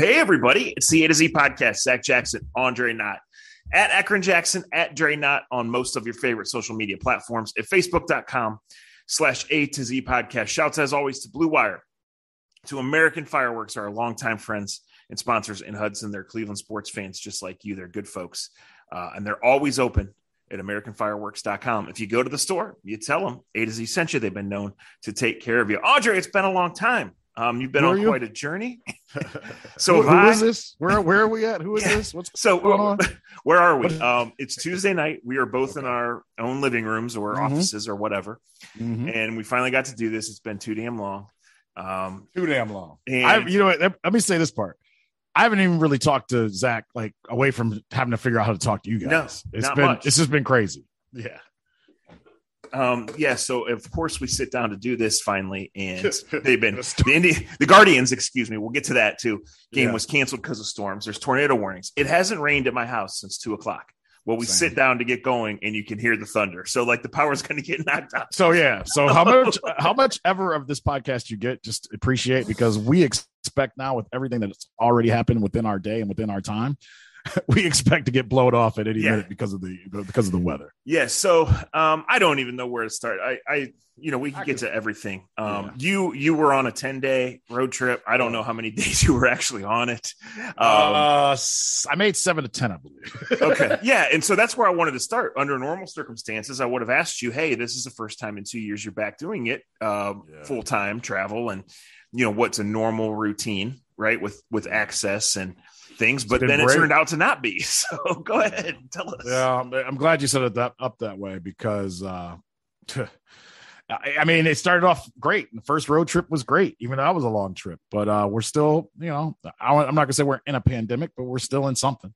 Hey, everybody. It's the A to Z podcast. Zach Jackson, Andre Knott, at Akron Jackson, at Dre Knott on most of your favorite social media platforms at facebook.com slash A to Z podcast. Shouts as always to Blue Wire, to American Fireworks, our longtime friends and sponsors in Hudson. They're Cleveland sports fans just like you. They're good folks. Uh, and they're always open at AmericanFireworks.com. If you go to the store, you tell them A to Z sent you. They've been known to take care of you. Andre, it's been a long time. Um, you've been Who on you? quite a journey. so who, who I. is this? Where where are we at? Who is Yeah. this? What's So going on? where are we? Um, it's Tuesday night. We are both in our own living rooms or Mhm. offices or whatever, Mhm. and we finally got to do this. It's been too damn long. Um, too damn long? and I, you know what? Let let me say this part. I haven't even really talked to Zach like away from having to figure out how to talk to you No, guys. it's not been much. it's just been crazy. Yeah. Um, yeah, so of course we sit down to do this finally, and they've been the, Indi- the Guardians. Excuse me. We'll get to that too. Game Yeah. was canceled because of storms. There's tornado warnings. It hasn't rained at my house since two o'clock. Well, we Same. sit down to get going, and you can hear the thunder. So like the power's going to get knocked out. So yeah. So how much how much ever of this podcast you get, just appreciate because we expect now with everything that's already happened within our day and within our time, we expect to get blown off at any Yeah. minute because of the because of the weather. Yeah, so um, I don't even know where to start. I, I you know, we can I get could- to everything. Um, Yeah. You you were on a ten day road trip. I don't know how many days you were actually on it. Um, uh, s- I made seven to ten, I believe. okay, yeah, and so that's where I wanted to start. Under normal circumstances, I would have asked you, "Hey, this is the first time in two years you're back doing it, um, Yeah. full time travel, and you know what's a normal routine, right? With with access and things." But then it turned out to not be. So go ahead, tell us. Yeah, I'm, glad you set it that, up that way because, uh, I, mean, it started off great. The first road trip was great, even though that was a long trip. But uh, we're still, you know, I, I'm not gonna say we're in a pandemic, but we're still in something,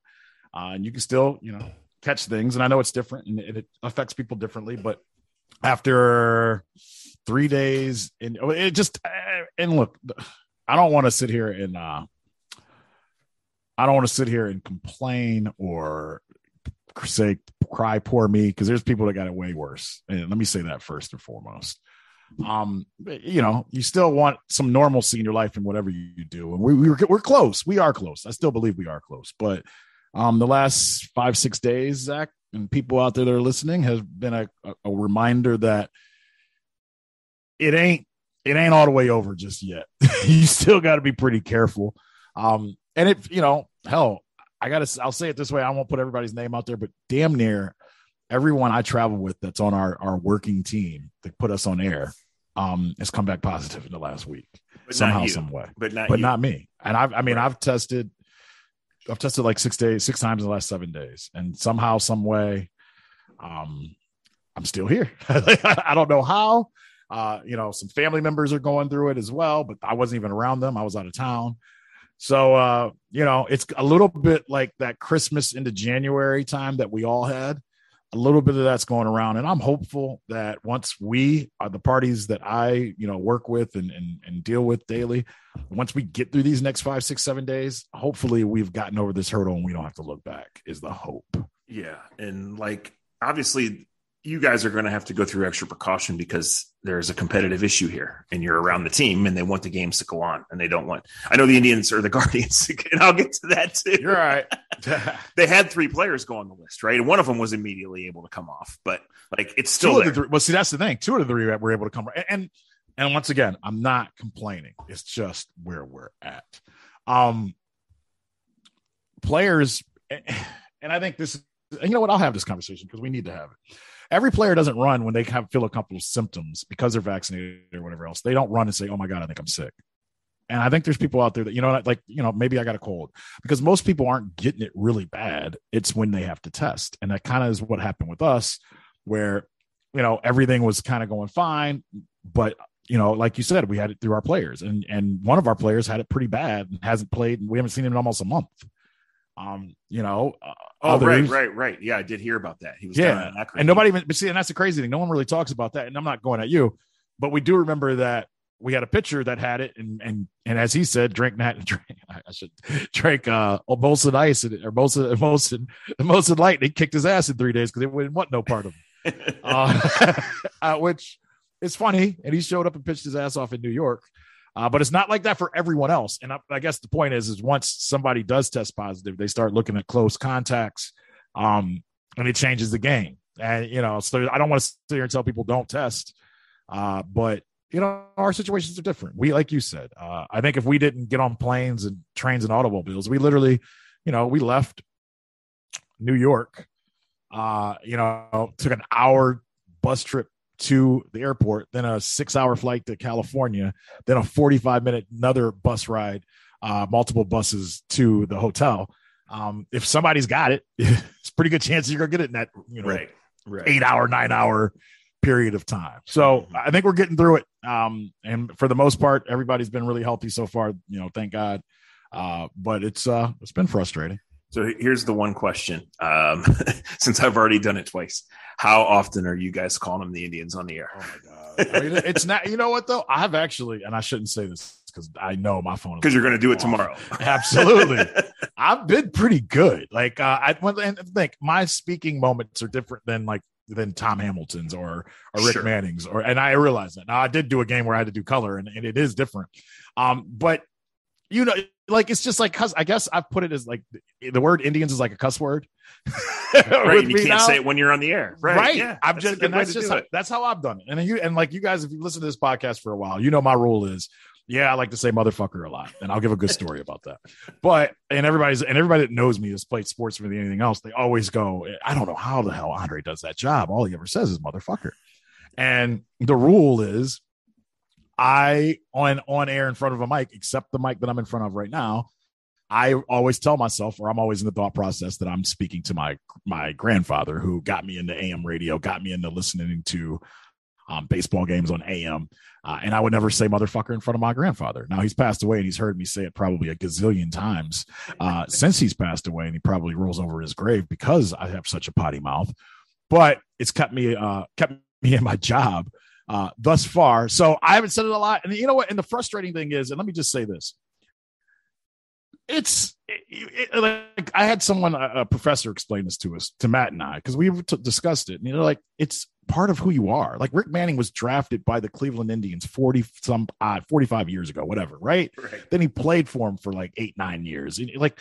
uh, and you can still, you know, catch things. And I know it's different and it, it affects people differently, but after three days, and it just and look, I don't want to sit here and. uh I don't want to sit here and complain or say cry poor me because there's people that got it way worse. And let me say that first and foremost. Um you know you still want some normalcy in your life and whatever you do. And we, we we're, we're close. We are close. I still believe we are close. But um the last five six days zach and people out there that are listening has been a, a, a reminder that it ain't it ain't all the way over just yet. You still got to be pretty careful. Um and it you know hell I gotta. I'll say it this way. I won't put everybody's name out there, but damn near everyone I travel with that's on our our working team that put us on air um has come back positive in the last week But somehow, some way. But not But you. not me. And I've. I mean, Right. I've tested. I've tested like six days, six times in the last seven days, and somehow, some way, um, I'm still here. I don't know how. Uh, you know, some family members are going through it as well, but I wasn't even around them. I was out of town. So uh, you know, it's a little bit like that Christmas into January time that we all had. A little bit of that's going around, and I'm hopeful that once we are the parties that I, you know, work with and and, and deal with daily, once we get through these next five, six, seven days, hopefully we've gotten over this hurdle and we don't have to look back. Is the hope? Yeah, and like obviously you guys are going to have to go through extra precaution because there's a competitive issue here and you're around the team and they want the games to go on and they don't want I know the Indians or the Guardians and I'll get to that too. You're right. They had three players go on the list, right? And one of them was immediately able to come off, but like it's two still the three. Well, see, that's the thing. Two out of the three were able to come. And, and and once again, I'm not complaining. It's just where we're at. Um, players, and I think this. You know what? I'll have this conversation because we need to have it. Every player doesn't run when they have feel a couple of symptoms because they're vaccinated or whatever else. They don't run and say, "Oh my god, I think I'm sick." And I think there's people out there that you know, like you know, maybe I got a cold because most people aren't getting it really bad. It's when they have to test, and that kind of is what happened with us, where you know everything was kind of going fine, but you know, like you said, we had it through our players, and and one of our players had it pretty bad and hasn't played, and we haven't seen him in almost a month. Um, you know, uh, Oh, right, others- right, right. Yeah, I did hear about that. He was yeah, and nobody even but see, and that's the crazy thing. No one really talks about that, and I'm not going at you, but we do remember that we had a pitcher that had it, and and and as he said, drink that, drink. I should drink uh Molson Ice and- or Molson Molson Molson Light. And he kicked his ass in three days because they wouldn't want no part of him. uh, uh, which is funny. And he showed up and pitched his ass off in New York. Uh, but it's not like that for everyone else. And I, I, guess the point is, is once somebody does test positive, they start looking at close contacts, um, and it changes the game. And you know, so I don't want to sit here and tell people don't test, uh, but you know, our situations are different. We, like you said, uh, I think if we didn't get on planes and trains and automobiles, we literally, you know, we left New York, uh, you know, took an hour bus trip to the airport, then a six hour flight to California, then a 45 minute another bus ride, uh, multiple buses to the hotel. Um, if somebody's got it, it's pretty good chance you're gonna get it in that, you know, right, right. eight hour, nine hour period of time. So mm-hmm. I think we're getting through it. Um, and for the most part, everybody's been really healthy so far, you know, thank God. Uh, but it's uh it's been frustrating. So here's the one question. Um, since I've already done it twice, how often are you guys calling them the Indians on the air? Oh my god! I mean, it's not. You know what though? I've actually, and I shouldn't say this because I know my phone. Because you're going to do it tomorrow. Absolutely. I've been pretty good. Like uh, I and think my speaking moments are different than like than Tom Hamilton's or or Rick sure. Manning's or and I realize that. Now I did do a game where I had to do color and, and it is different. Um, but you know, like it's just like cuz I guess I've put it as like the word Indians is like a cuss word. right, you can't now. say it when you're on the air. Right. right. Yeah, I'm just and that's just how, that's how I've done it. And you and like you guys if you listen to this podcast for a while, you know my rule is yeah, I like to say motherfucker a lot, and I'll give a good story about that. But and everybody's and everybody that knows me has played sports more than anything else. They always go, I don't know how the hell Andre does that job. All he ever says is motherfucker. And the rule is I on on air in front of a mic, except the mic that I'm in front of right now, I always tell myself, or I'm always in the thought process that I'm speaking to my my grandfather who got me into AM radio, got me into listening to um, baseball games on AM. Uh, and I would never say motherfucker in front of my grandfather. Now he's passed away and he's heard me say it probably a gazillion times uh, since he's passed away. And he probably rolls over his grave because I have such a potty mouth. But it's kept me uh, kept me in my job uh, thus far. So I haven't said it a lot. And you know what? And the frustrating thing is, and let me just say this. It's it, it, like I had someone, a, a, professor, explain this to us, to Matt and I, because we t- discussed it. And you know, like it's part of who you are. Like Rick Manning was drafted by the Cleveland Indians 40 some odd 45 years ago, whatever, right? right? Then he played for him for like eight, nine years. And like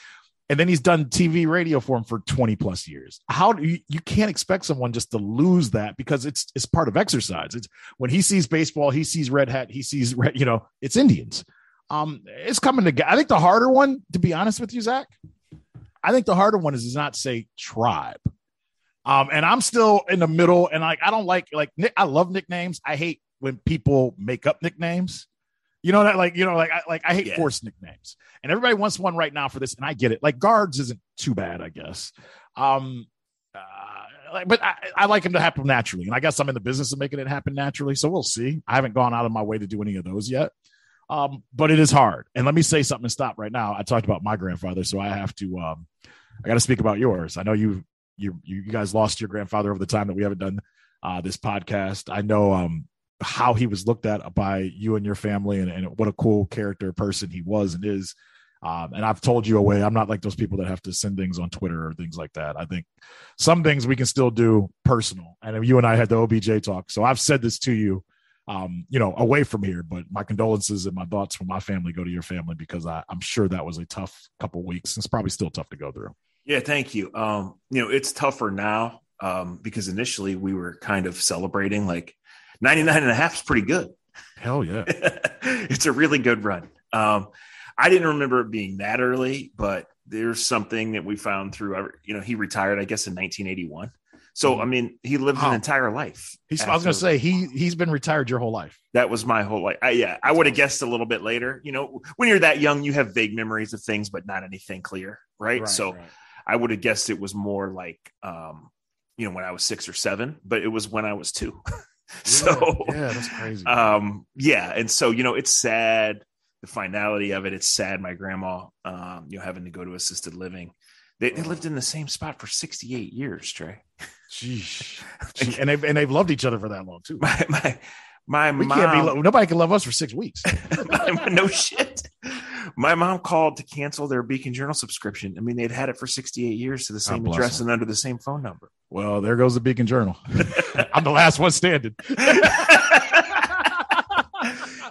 and then he's done TV radio for him for 20 plus years. How do you, you can't expect someone just to lose that because it's it's part of exercise. It's when he sees baseball, he sees red hat, he sees red, you know, it's Indians. Um, it's coming together. I think the harder one, to be honest with you, Zach, I think the harder one is to not say tribe. Um, and I'm still in the middle, and like I don't like like I love nicknames. I hate when people make up nicknames. You know that, like, you know, like, I, like I hate yeah. forced nicknames, and everybody wants one right now for this, and I get it. Like guards isn't too bad, I guess. Um, uh, like, but I, I like them to happen naturally, and I guess I'm in the business of making it happen naturally. So we'll see. I haven't gone out of my way to do any of those yet, um, but it is hard. And let me say something and stop right now. I talked about my grandfather, so I have to. Um, I got to speak about yours. I know you, you, you guys lost your grandfather over the time that we haven't done uh, this podcast. I know um, how he was looked at by you and your family and, and what a cool character person he was and is. Um, and I've told you away, I'm not like those people that have to send things on Twitter or things like that. I think some things we can still do personal. And you and I had the OBJ talk. So I've said this to you, um, you know, away from here, but my condolences and my thoughts for my family go to your family because I, am sure that was a tough couple weeks. It's probably still tough to go through. Yeah, thank you. Um, you know, it's tougher now um, because initially we were kind of celebrating like 99 and a half is pretty good. Hell yeah. it's a really good run. Um, I didn't remember it being that early, but there's something that we found through, you know, he retired, I guess, in 1981. So, mm-hmm. I mean, he lived an entire life. He's, I was going to say, he, he's been retired your whole life. That was my whole life. I, yeah. I would have guessed a little bit later. You know, when you're that young, you have vague memories of things, but not anything clear. Right. right so right. I would have guessed it was more like, um, you know, when I was six or seven, but it was when I was two. so yeah, that's crazy. Um, yeah, and so you know, it's sad the finality of it. It's sad. My grandma, um, you know, having to go to assisted living. They, they lived in the same spot for 68 years, Trey. Jeez. and they've and they've loved each other for that long too. My my my we mom. Can't be nobody can love us for six weeks. no shit. My mom called to cancel their Beacon Journal subscription. I mean, they'd had it for 68 years to the same address them. and under the same phone number. Well, there goes the Beacon Journal. I'm the last one standing.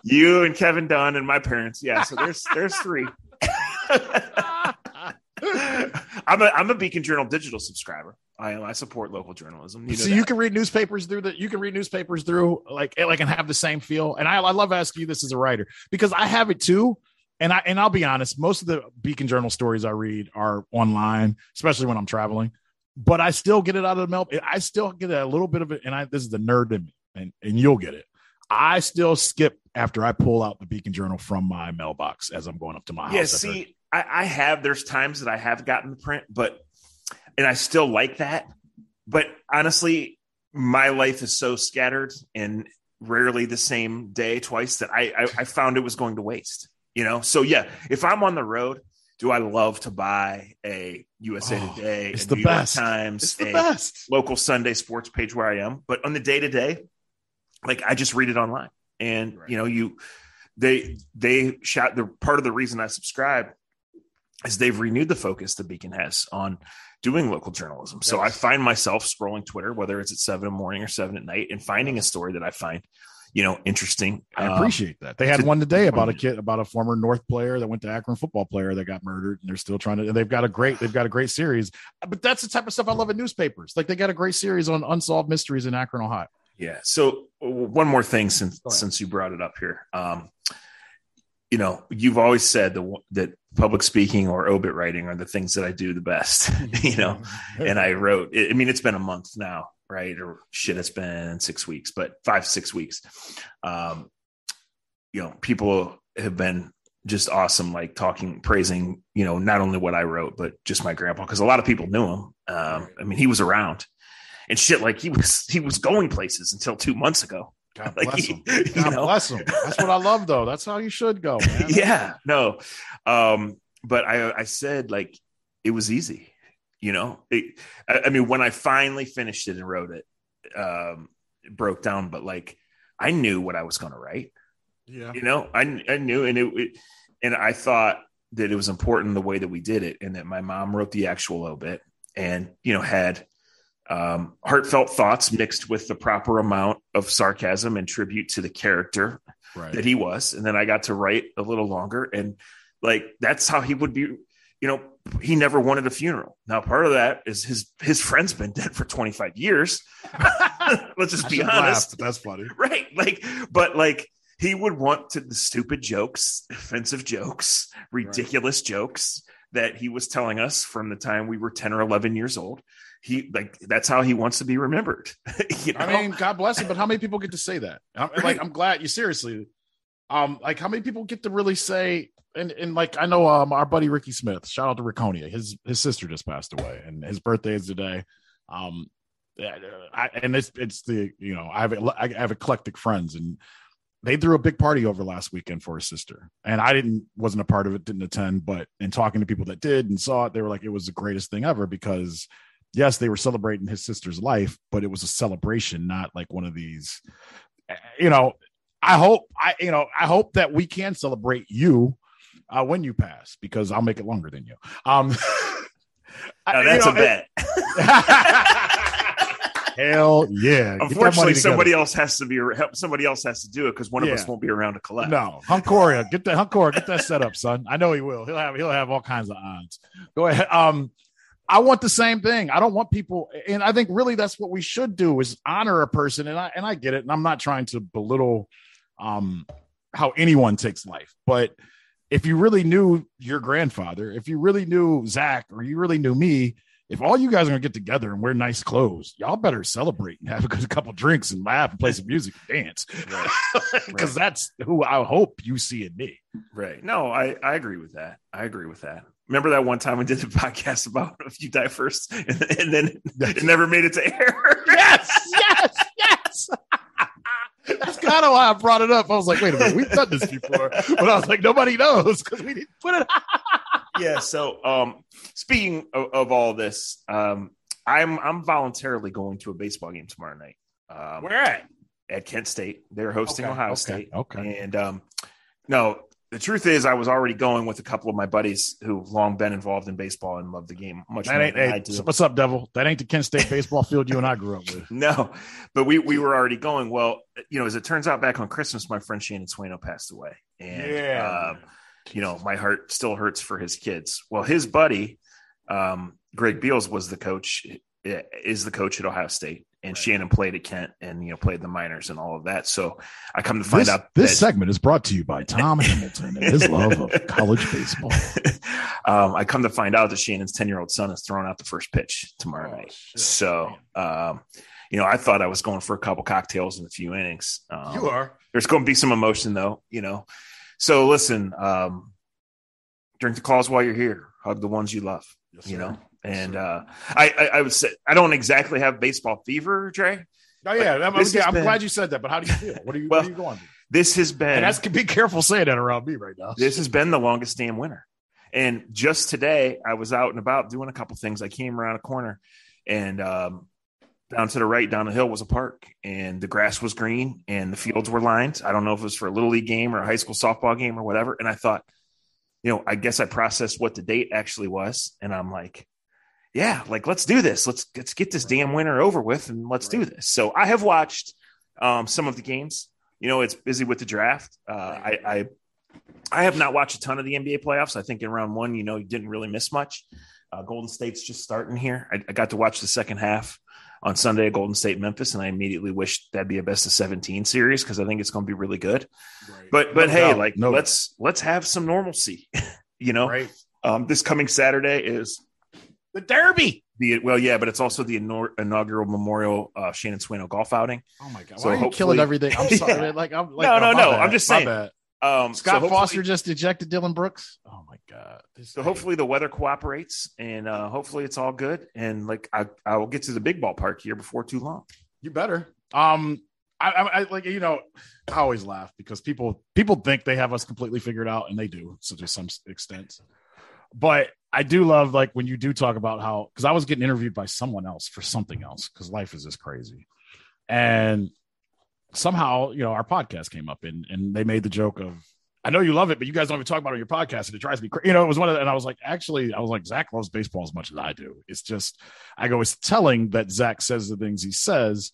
you and Kevin Dunn and my parents. Yeah, so there's there's three. I'm a I'm a Beacon Journal digital subscriber. I I support local journalism. You know so that. you can read newspapers through the you can read newspapers through like like and have the same feel. And I, I love asking you this as a writer because I have it too. And I and I'll be honest, most of the Beacon Journal stories I read are online, especially when I'm traveling. But I still get it out of the mail. I still get a little bit of it, and I this is the nerd in me, and and you'll get it. I still skip after I pull out the Beacon Journal from my mailbox as I'm going up to my house. Yeah, see, I, I have. There's times that I have gotten the print, but and I still like that. But honestly, my life is so scattered and rarely the same day twice that I, I, I found it was going to waste. You know, so yeah, if I'm on the road, do I love to buy a USA oh, Today, it's the New best. York Times, it's the best local Sunday sports page where I am? But on the day to day, like I just read it online, and right. you know, you they they shout. The part of the reason I subscribe is they've renewed the focus the Beacon has on doing local journalism. Yes. So I find myself scrolling Twitter, whether it's at seven in the morning or seven at night, and finding a story that I find, you know, interesting. I um, appreciate that. They had to, one today about a kid, about a former North player that went to Akron football player that got murdered, and they're still trying to. And they've got a great, they've got a great series. But that's the type of stuff I love in newspapers. Like they got a great series on unsolved mysteries in Akron, Ohio. Yeah. So one more thing, since since you brought it up here, um, you know, you've always said the, that public speaking or obit writing are the things that I do the best, you know, and I wrote, I mean, it's been a month now, right? Or shit, it's been six weeks, but five, six weeks. Um, you know, people have been just awesome, like talking, praising, you know, not only what I wrote, but just my grandpa, because a lot of people knew him. Um, I mean, he was around and shit, like he was, he was going places until two months ago. God bless like, him. God know? bless him. That's what I love, though. That's how you should go. Man. yeah, no. Um, but I, I said like it was easy, you know. It, I, I, mean, when I finally finished it and wrote it, um, it broke down. But like, I knew what I was going to write. Yeah, you know, I I knew, and it, it, and I thought that it was important the way that we did it, and that my mom wrote the actual obit, and you know had um, heartfelt thoughts mixed with the proper amount of sarcasm and tribute to the character right. that he was. And then I got to write a little longer. And like, that's how he would be, you know, he never wanted a funeral. Now, part of that is his, his friend's been dead for 25 years. Let's just be honest. Laugh, that's funny. Right. Like, but like, he would want to the stupid jokes, offensive jokes, ridiculous right. jokes that he was telling us from the time we were 10 or 11 years old he like that's how he wants to be remembered. you know? I mean, God bless him, but how many people get to say that? I'm, like, I'm glad you seriously. Um, like how many people get to really say and and like I know um our buddy Ricky Smith, shout out to Rickonia, his his sister just passed away, and his birthday is today. Um, I, and it's it's the you know I have I have eclectic friends and they threw a big party over last weekend for his sister and i didn't wasn't a part of it didn't attend but in talking to people that did and saw it they were like it was the greatest thing ever because yes, they were celebrating his sister's life, but it was a celebration, not like one of these, you know. I hope I, you know, I hope that we can celebrate you uh, when you pass because I'll make it longer than you. Um, now that's you know, a bet. Hell yeah! Unfortunately, somebody else has to be somebody else has to do it because one of yeah. us won't be around to collect. No, Hunkoria, get that Hunkoria, get that set up, son. I know he will. He'll have he'll have all kinds of odds. Go ahead. Um, I want the same thing. I don't want people, and I think really that's what we should do is honor a person. And I and I get it, and I'm not trying to belittle um, how anyone takes life, but if you really knew your grandfather, if you really knew Zach, or you really knew me, if all you guys are gonna get together and wear nice clothes, y'all better celebrate and have a, good, couple drinks and laugh and play some music and dance, because right. right. that's who I hope you see in me. Right? No, I I agree with that. I agree with that. Remember that one time we did a podcast about if you die first and, and then it never made it to air? yes, yes, yes. That's kind of why I brought it up. I was like, wait a minute, we've done this before, but I was like, nobody knows because we didn't put it. yeah. So, um, speaking of, of all this, um, I'm I'm voluntarily going to a baseball game tomorrow night. Um, Where at? At Kent State. They're hosting okay, Ohio okay, State. Okay. And um, no, the truth is, I was already going with a couple of my buddies who've long been involved in baseball and love the game much That more ain't, than I hey, do. what's up, Devil? That ain't the Kent State baseball field you and I grew up with. No, but we we were already going. Well, you know, as it turns out, back on Christmas, my friend Shannon Swaino passed away, and uh, you know, my heart still hurts for his kids. Well, his buddy, um, Greg Beals, was the coach, is the coach at Ohio State, and Right. Shannon played at Kent, and you know, played the minors and all of that. So I come to find This, out this that- segment is brought to you by Tom Hamilton and his love of college baseball. um, I come to find out that Shannon's 10 year old son is throwing out the first pitch tomorrow Oh, night. shit. So, um, you know, I thought I was going for a couple cocktails in a few innings. Um, you are. There's going to be some emotion, though, you know. So, listen, um, drink the calls while you're here, hug the ones you love, Yes, you sir. know. And uh, I, I, I would say I don't exactly have baseball fever, Dre. oh yeah, I'm, yeah, I'm been- glad you said that. But how do you feel? What are you? Well, what are you going? through? This has been And that's be careful saying that around me right now. this has been the longest damn winter. And just today, I was out and about doing a couple things. I came around a corner and um, down to the right, down the hill was a park, and the grass was green and the fields were lined. I don't know if it was for a little league game or a high school softball game or whatever. And I thought, you know, I guess I processed what the date actually was, and I'm like, yeah, like let's do this. Let's let's get this damn winter over with, and let's do this. So I have watched um, some of the games. You know, it's busy with the draft. Uh, I, I I have not watched a ton of the NBA playoffs. I think in round one, you know, you didn't really miss much. Uh, Golden State's just starting here. I, I got to watch the second half on Sunday at Golden State Memphis, and I immediately wished that'd be a best of seventeen series because I think it's going to be really good. But but No hey, doubt. like No let's let's have some normalcy. you know, right. um, this coming Saturday is The Derby. the well, yeah, but it's also the inau- inaugural Memorial uh, Shannon Swaino golf outing. Oh my god! So Why are you killing everything? I'm sorry. Yeah. Like I'm like No, oh, no, no, bad. I'm just saying. bad. Um, Scott so Foster just ejected Dillon Brooks. Oh my god! This So hopefully the weather cooperates, and uh, hopefully it's all good. And like I, I will get to the big ballpark here before too long. you better. Um, I, I, I like you know, I always laugh because people people think they have us completely figured out, and they do, so to some extent. But I do love like when you do talk about how because I was getting interviewed by someone else for something else because life is just crazy, and somehow you know our podcast came up and and they made the joke of I know you love it, but you guys don't even talk about it on your podcast, and it drives me crazy. You know, it was one of the, and I was like, actually, I was like, Zach loves baseball as much as I do. It's just, I go, it's telling that Zach says the things he says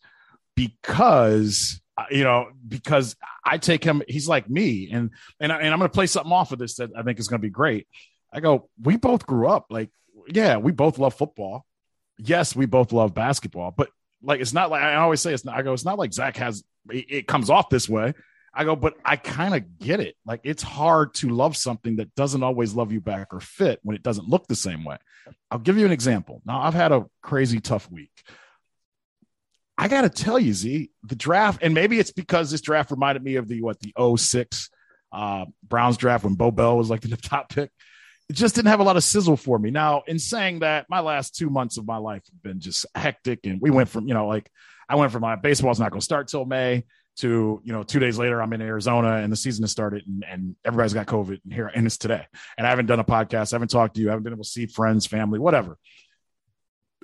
because, you know, because I take him, he's like me, and and, I, and I'm going to play something off of this that I think is going to be great. I go, we both grew up like, yeah, we both love football. Yes, we both love basketball, but like, it's not like I always say, it's not. I go, it's not like Zach has. It, it comes off this way. I go, but I kind of get it. Like it's hard to love something that doesn't always love you back or fit when it doesn't look the same way. I'll give you an example. Now I've had a crazy tough week. I got to tell you, Z, the draft, and maybe it's because this draft reminded me of the what the 06 uh, Browns draft when Bo Bell was like the top pick. It just didn't have a lot of sizzle for me. Now, in saying that, my last two months of my life have been just hectic, and we went from you know like I went from my baseball's not going to start till May to you know two days later I'm in Arizona and the season has started and, and everybody's got COVID and here and it's today and I haven't done a podcast, I haven't talked to you, I haven't been able to see friends, family, whatever.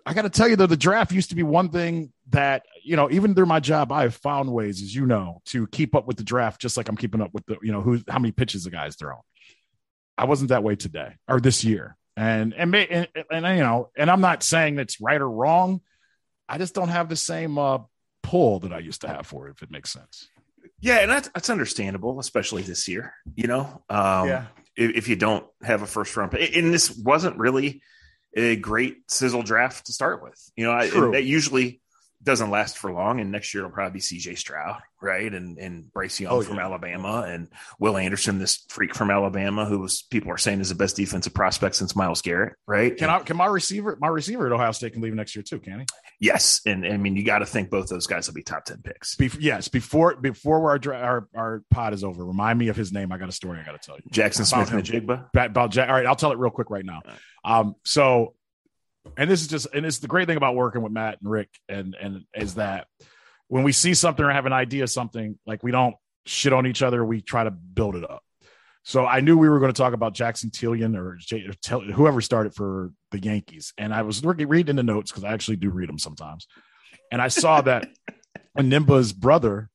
I got to tell you though, the draft used to be one thing that you know even through my job I have found ways, as you know, to keep up with the draft just like I'm keeping up with the you know who how many pitches the guys throwing. I wasn't that way today or this year, and and may, and, and you know, and I'm not saying it's right or wrong. I just don't have the same uh, pull that I used to have for it, if it makes sense. Yeah, and that's that's understandable, especially this year. You know, um, if, if you don't have a first round pick, and this wasn't really a great sizzle draft to start with. You know, I, that usually doesn't last for long, and next year it'll probably be C.J. Stroud, right, and and Bryce Young Oh, from yeah. Alabama, and Will Anderson, this freak from Alabama, who was people are saying is the best defensive prospect since Myles Garrett, right? Can I can my receiver my receiver at Ohio State can leave next year too? Can he? yes, and I mean you got to think both those guys will be top ten picks. Bef- yes, before before our, our our pod is over, remind me of his name. I got a story I got to tell you. Jaxon Smith-Njigba. About, about Jack. All right, I'll tell it real quick right now. Um, so, and this is just, and it's the great thing about working with Matt and Rick, and and is that when we see something or have an idea of something, like we don't shit on each other, we try to build it up. So I knew we were going to talk about Jackson Taillon or J- or whoever started for the Yankees, and I was re- reading the notes because I actually do read them sometimes, and I saw that Njigba's brother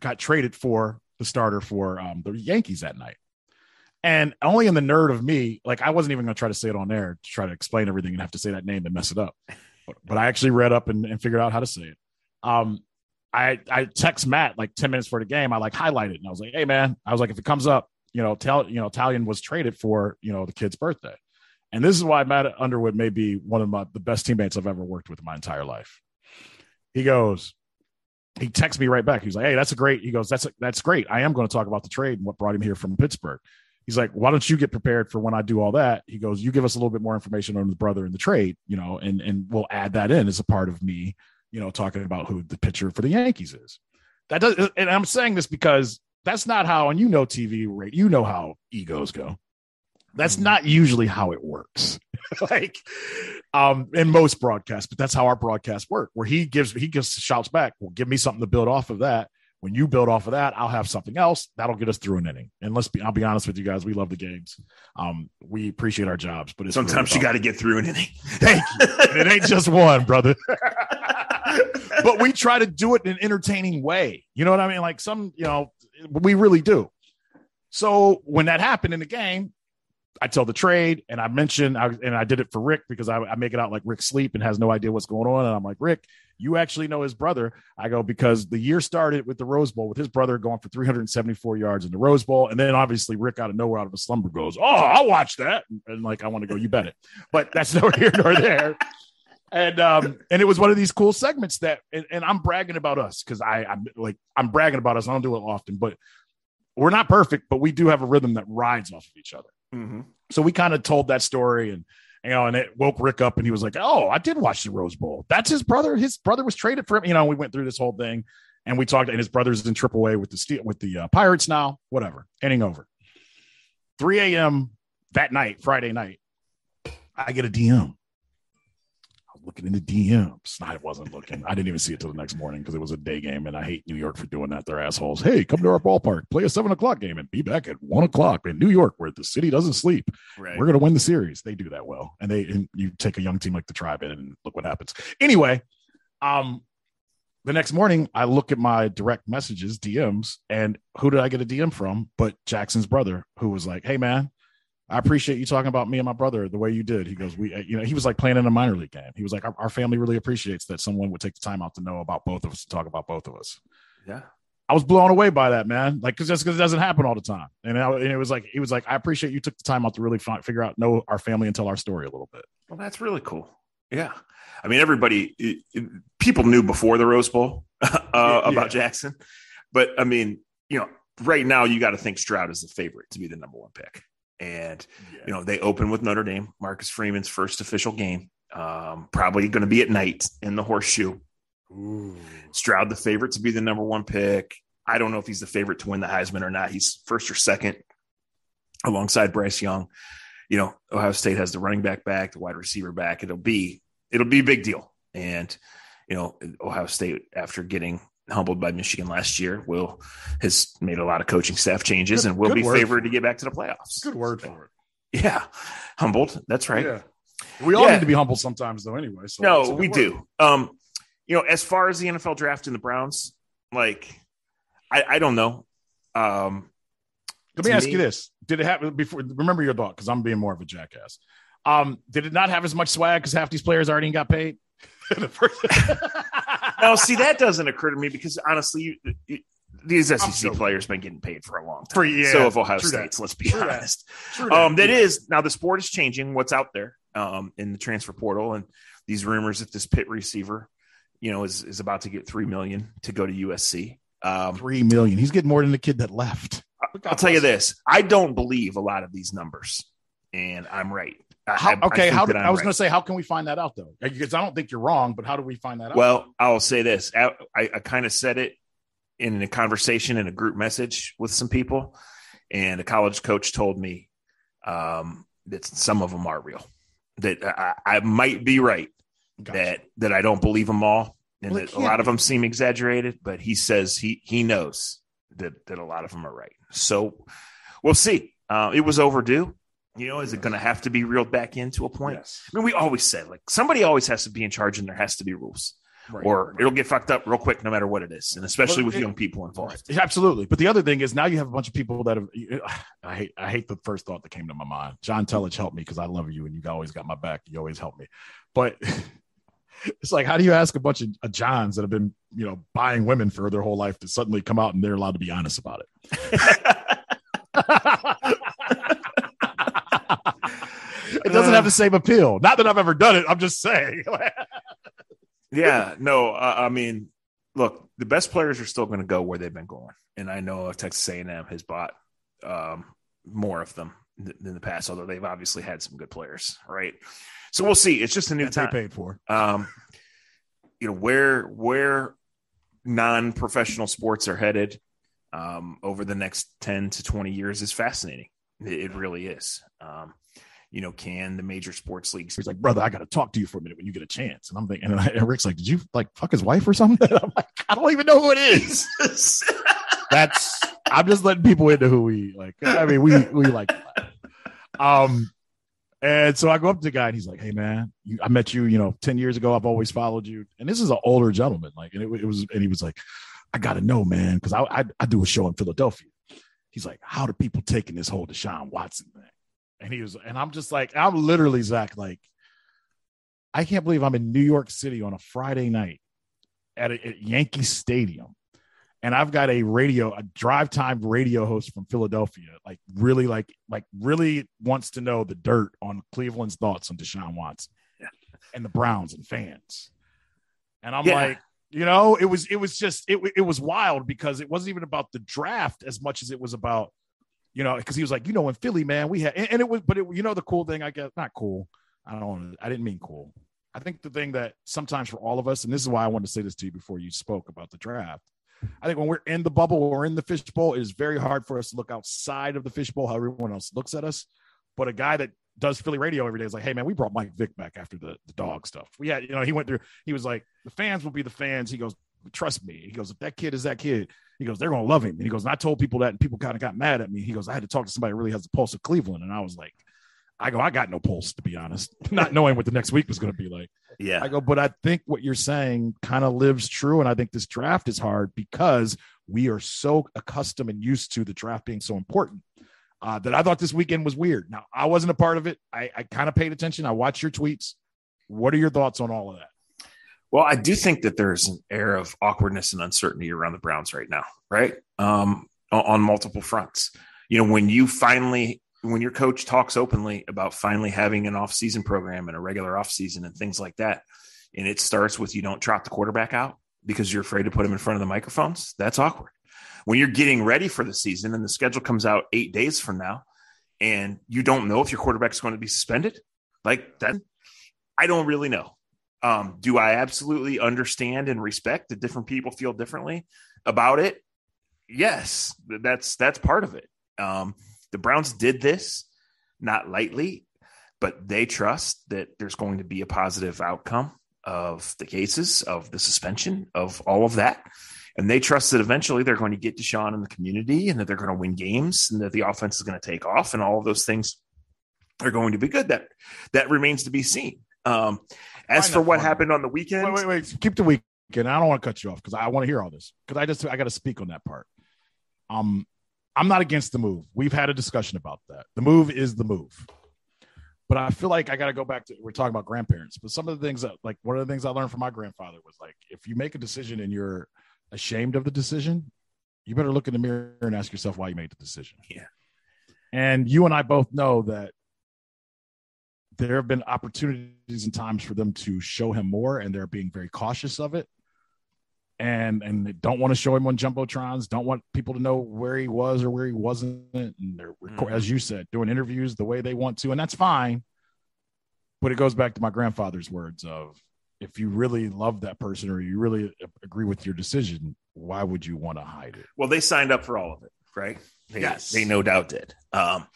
got traded for the starter for um, the Yankees that night. And only in the nerd of me, like I wasn't even going to try to say it on air to try to explain everything and have to say that name and mess it up. But, but I actually read up and, and figured out how to say it. Um, I I text Matt like 10 minutes for the game. I like highlighted and I was like, hey man, I was like, if it comes up, you know, tell you know, Taillon was traded for, you know, the kid's birthday. And this is why Matt Underwood may be one of my the best teammates I've ever worked with in my entire life. He goes, he texts me right back. He's like, Hey, that's a great. He goes, That's a, that's great. I am going to talk about the trade and what brought him here from Pittsburgh. He's like, Why don't you get prepared for when I do all that? He goes, You give us a little bit more information on the brother and the trade, you know, and and we'll add that in as a part of me, you know, talking about who the pitcher for the Yankees is. That does, and I'm saying this because that's not how, and you know, TV rate, you know how egos go. That's Mm-hmm. not usually how it works. like um in most broadcasts, but that's how our broadcasts work, where he gives he gives shouts back, well, give me something to build off of that. When you build off of that, I'll have something else that'll get us through an inning. And let's be, I'll be honest with you guys, we love the games. Um, we appreciate our jobs, but really Sometimes you got to get through an inning. Thank you. And it ain't just one, brother. but we try to do it in an entertaining way. You know what I mean? Like some, you know, we really do. So when that happened in the game, I tell the trade and I mentioned, I, and I did it for Rick because I, I make it out like Rick sleep and has no idea what's going on. And I'm like, Rick, you actually know his brother. I go, because the year started with the Rose Bowl with his brother going for 374 yards in the Rose Bowl. And then obviously Rick out of nowhere, out of a slumber goes, Oh, I'll watch that. And, and like, I want to go, you bet it. But that's nor here nor there. And um, and it was one of these cool segments that, and, and I'm bragging about us because I, I'm like, I'm bragging about us. I don't do it often, but we're not perfect, but we do have a rhythm that rides off of each other. Mhm. So we kind of told that story and you know, and it woke Rick up and he was like, Oh, I did watch the Rose Bowl. That's his brother. His brother was traded for him. You know, we went through this whole thing and we talked, and his brother's in AAA with the steel with the uh, Pirates now, whatever. Inning over. 3 a.m. that night, Friday night, I get a DM. Looking in the DMs. I wasn't looking. I didn't even see it till the next morning because it was a day game, and I hate New York for doing that. They're assholes. Hey, come to our ballpark, play a seven o'clock game, and be back at one o'clock in New York, where the city doesn't sleep. Right. We're going to win the series. They do that well, and they and you take a young team like the Tribe in, and look what happens. Anyway, um, the next morning I look at my direct messages, DMs, and who did I get a DM from? But Jaxon's brother, who was like, "Hey, man." I appreciate you talking about me and my brother the way you did. He goes, we, uh, you know, he was like playing in a minor league game. He was like, our, our family really appreciates that someone would take the time out to know about both of us, to talk about both of us. yeah. I was blown away by that, man. Like, cause just cause it doesn't happen all the time. And, I, and it was like, he was like, I appreciate you took the time out to really fi- figure out, know our family and tell our story a little bit. Well, that's really cool. Yeah. I mean, everybody, it- it- people knew before the Rose Bowl uh, Yeah. about Jaxon. But I mean, you know, right now you got to think Stroud is the favorite to be the number one pick. And, you know, they open with Notre Dame, Marcus Freeman's first official game. Um, probably going to be at night in the horseshoe. Stroud, the favorite to be the number one pick. I don't know if he's the favorite to win the Heisman or not. He's first or second alongside Bryce Young. You know, Ohio State has the running back back, the wide receiver back. It'll be it'll be a big deal. And you know, Ohio State after getting humbled by Michigan last year will has made a lot of coaching staff changes Good- and will be word favored to get back to the playoffs. Good word for it. Yeah, humbled. That's right. Yeah. We all Yeah. need to be humble sometimes though, anyway. So No, we word. do. Um, you know, as far as the NFL draft and the Browns, like, I, I don't know. Um, Let me ask me- you this: Did it happen before? Remember your thought, because I'm being more of a jackass. Um, did it not have as much swag because half these players already got paid? The now, see, that doesn't occur to me because honestly, you, you, these SEC joking. players been getting paid for a long time. For- yeah, so if Ohio true that. State's, let's be True that. honest. True Um, that Yeah. is now the sport is changing. What's out there um, in the transfer portal and these rumors that this Pitt receiver, you know, is is about to get three million to go to USC. Um, three million. He's getting more than the kid that left. I'll tell you this: I don't believe a lot of these numbers, and I'm right. I- How, I- I okay, think how? Do, I'm was right. going to say, how can we find that out though? Because I don't think you're wrong, but how do we find that out? Well, I'll say this: I, I, I kind of said it in a conversation in a group message with some people, and a college coach told me um, that some of them are real. That I, I might be right. Gotcha. That that I don't believe them all, and Well, that a lot of them seem exaggerated. But he says he he knows that that a lot of them are right. So we'll see. Uh, it was overdue. You know, is it going to have to be reeled back into a point? Yes. I mean, we always said like somebody always has to be in charge, and there has to be rules. right, or it'll get fucked up real quick, no matter what it is, and especially with it, young people involved. Absolutely. But the other thing is now you have a bunch of people that have. I hate. I hate the first thought that came to my mind. John Telich helped me because I love you and you always got my back. You always help me, but. It's like, how do you ask a bunch of, of Johns that have been, you know, buying women for their whole life to suddenly come out and they're allowed to be honest about it? it doesn't have the same appeal. Not that I've ever done it. I'm just saying. yeah, no, uh, I mean, look, the best players are still going to go where they've been going, and I know Texas A&M has bought um, more of them than the past, although they've obviously had some good players, right? So we'll see. It's just a new that time. They paid for. Um, you know where where non-professional sports are headed um, over the next ten to twenty years is fascinating. It, it really is. Um, you know, can the major sports leagues? He's like, brother, I got to talk to you for a minute when you get a chance. And I'm thinking, and, I, and Rick's like, did you like fuck his wife or something? I'm like, I don't even know who it is. That's I'm just letting people into who we like. I mean, we we like. Um, and so I go up to the guy and he's like, "Hey man, you, I met you, you know, ten years ago. I've always followed you." And this is an older gentleman, like, and it, it was, and he was like, "I got to know, man, because I, I I do a show in Philadelphia." He's like, "How do people taking this whole Deshaun Watson thing?" And he was, and I'm just like, I'm literally Zach, like, I can't believe I'm in New York City on a Friday night at, a, at Yankee Stadium. And I've got a radio, a drive time radio host from Philadelphia, like really, like, like really wants to know the dirt on Cleveland's thoughts on Deshaun Watson and the Browns and fans. And I'm yeah. like, you know, it was, it was just, it, it was wild because it wasn't even about the draft as much as it was about you know, because he was like, you know, in Philly, man, we had, and, and it was, but it, you know, the cool thing, I guess, not cool. I don't, I didn't mean cool. I think the thing that sometimes for all of us, and this is why I wanted to say this to you before you spoke about the draft. I think when we're in the bubble or in the fishbowl, it is very hard for us to look outside of the fishbowl, how everyone else looks at us. But a guy that does Philly radio every day is like, hey man, we brought Mike Vick back after the, the dog stuff. We had, you know, he went through, he was like, the fans will be the fans. He goes, trust me. He goes, if that kid is that kid, he goes, they're gonna love him. And he goes, and I told people that, and people kind of got mad at me. He goes, I had to talk to somebody who really has the pulse of Cleveland, and I was like, I go, I got no pulse to be honest, not knowing what the next week was going to be like. Yeah, I go, but I think what you're saying kind of lives true, and I think this draft is hard because we are so accustomed and used to the draft being so important. Uh, that I thought this weekend was weird. Now I wasn't a part of it. I, I kind of paid attention. I watched your tweets. What are your thoughts on all of that? Well, I do think that there's an air of awkwardness and uncertainty around the Browns right now, right? Um, on multiple fronts. You know, when you finally, when your coach talks openly about finally having an off-season program and a regular off-season and things like that, and it starts with you don't trot the quarterback out because you're afraid to put him in front of the microphones, that's awkward. When you're getting ready for the season and the schedule comes out eight days from now, and you don't know if your quarterback is going to be suspended, like that, I don't really know. Um, do I absolutely understand and respect that different people feel differently about it? Yes, that's that's part of it. Um, the Browns did this not lightly, but they trust that there's going to be a positive outcome of the cases, of the suspension, of all of that. And they trust that eventually they're going to get Deshaun in the community and that they're going to win games and that the offense is going to take off and all of those things are going to be good. That that remains to be seen. Um, as for what happened on the weekend, wait, wait, wait, keep the weekend. I don't want to cut you off because I want to hear all this because I just I got to speak on that part. Um, I'm not against the move. We've had a discussion about that. The move is the move, but I feel like I got to go back to we're talking about grandparents. But some of the things that like one of the things I learned from my grandfather was like if you make a decision and you're ashamed of the decision, you better look in the mirror and ask yourself why you made the decision. Yeah. And you and I both know that there have been opportunities and times for them to show him more, and they're being very cautious of it. And and they don't want to show him on jumbotrons. Don't want people to know where he was or where he wasn't. And they're, mm-hmm. as you said, doing interviews the way they want to, and that's fine. But it goes back to my grandfather's words of if you really love that person or you really agree with your decision, why would you want to hide it? Well, they signed up for all of it, right? They, yes, they no doubt did. Um,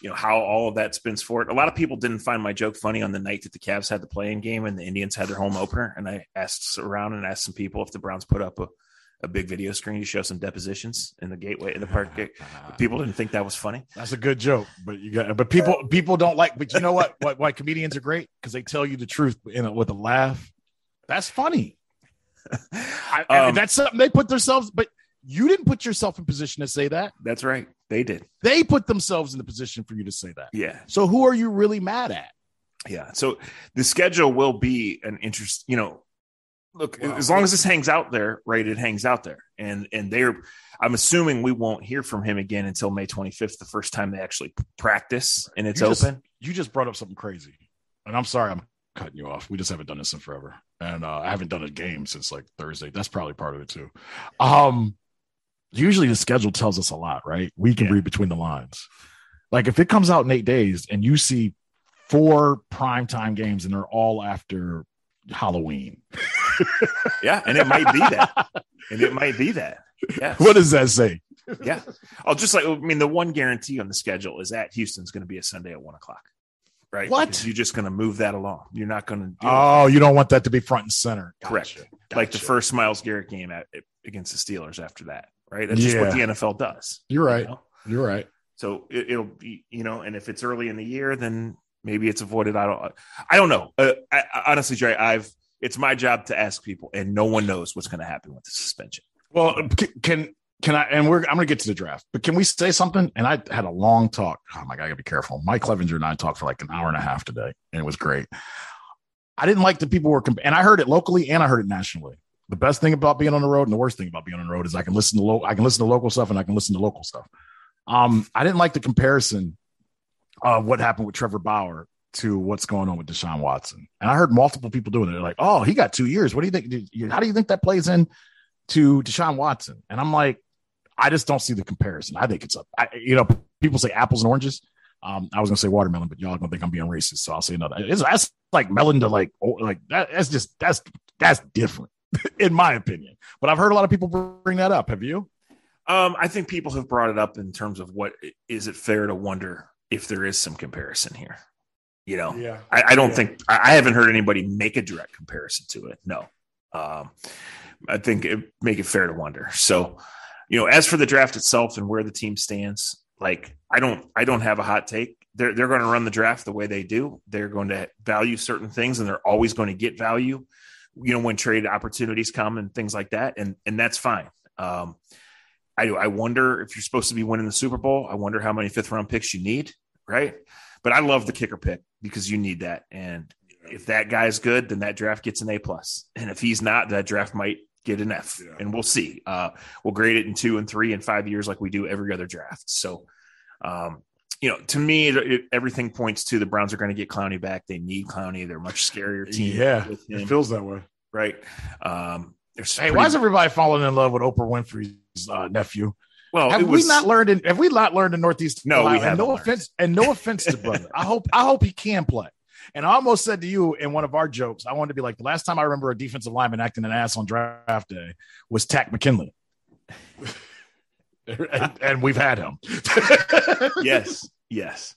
you know how all of that spins forward. A lot of people didn't find my joke funny on the night that the Cavs had the play-in game and the Indians had their home opener. And I asked around and asked some people if the Browns put up a, a big video screen to show some depositions in the gateway in the park. people didn't think that was funny. That's a good joke, but you got but people people don't like. But you know what? What why comedians are great because they tell you the truth in a, with a laugh. That's funny. I, um, that's something they put themselves, but you didn't put yourself in position to say that. That's right. They did. They put themselves in the position for you to say that. Yeah. So who are you really mad at? Yeah. So the schedule will be an interest, you know, look, wow. as long as this hangs out there, right, it hangs out there. And and they're I'm assuming we won't hear from him again until May 25th, the first time they actually practice and it's you open. You just brought up something crazy. And I'm sorry I'm cutting you off. We just haven't done this in forever. And uh, I haven't done a game since like Thursday. That's probably part of it too. Um usually the schedule tells us a lot, right? We can yeah. read between the lines. Like if it comes out in eight days and you see four primetime games and they're all after Halloween. yeah, and it might be that. And it might be that. Yeah. What does that say? yeah. I'll just like I mean, the one guarantee on the schedule is that Houston's going to be a Sunday at one o'clock. Right. What? Because you're just going to move that along. You're not going to. Oh, you don't want that to be front and center. Gotcha. Correct. Gotcha. Like the first Myles Garrett game at, against the Steelers after that. Right. That's yeah. just what the NFL does. You're right. You know? You're right. So it, will be, you know, and if it's early in the year, then maybe it's avoided. I don't, I don't know. Uh, I, honestly, Dre, I've, it's my job to ask people, and no one knows what's going to happen with the suspension. Well, can can I? And we're I'm going to get to the draft, but can we say something? And I had a long talk. Oh my god, I got to be careful. Mike Clevinger and I talked for like an hour and a half today, and it was great. I didn't like the people were, comp- and I heard it locally and I heard it nationally. The best thing about being on the road and the worst thing about being on the road is I can listen to lo- I can listen to local stuff and I can listen to local stuff. Um, I didn't like the comparison of what happened with Trevor Bauer to what's going on with Deshaun Watson. And I heard multiple people doing it. They're like, oh, he got two years. What do you think? How do you think that plays in to Deshaun Watson? And I'm like, I just don't see the comparison. I think it's a, I, you know, people say apples and oranges. Um, I was gonna say watermelon, but y'all gonna think I'm being racist, so I'll say another. It's, that's like melon to like, oh, like that, that's just that's that's different, in my opinion. But I've heard a lot of people bring that up. Have you? Um, I think people have brought it up in terms of what is it fair to wonder if there is some comparison here. You know, yeah. I, I don't yeah. think I haven't heard anybody make a direct comparison to it. No, um, I think it make it fair to wonder. So, you know, as for the draft itself and where the team stands, like I don't, I don't have a hot take. They're they're going to run the draft the way they do. They're going to value certain things, and they're always going to get value. You know, when trade opportunities come and things like that, and and that's fine. Um, I do. I wonder if you're supposed to be winning the Super Bowl. I wonder how many fifth round picks you need, right? But I love the kicker pick because you need that. And if that guy's good, then that draft gets an A plus. And if he's not, that draft might get an F. Yeah. And we'll see. Uh, we'll grade it in two and three and five years like we do every other draft. So, um, you know, to me, it, everything points to the Browns are going to get Clowney back. They need Clowney. They're a much scarier team. Yeah, it feels that way, right? Um, hey, pretty- why is everybody falling in love with Oprah Winfrey's uh, nephew? Well, have was, we not learned? In, have we not learned in Northeast? No, Ohio? we have. No learned. offense, and no offense to brother. I hope I hope he can play. And I almost said to you in one of our jokes, I wanted to be like the last time I remember a defensive lineman acting an ass on draft day was Takk McKinley. And, and, we've had him. yes, yes.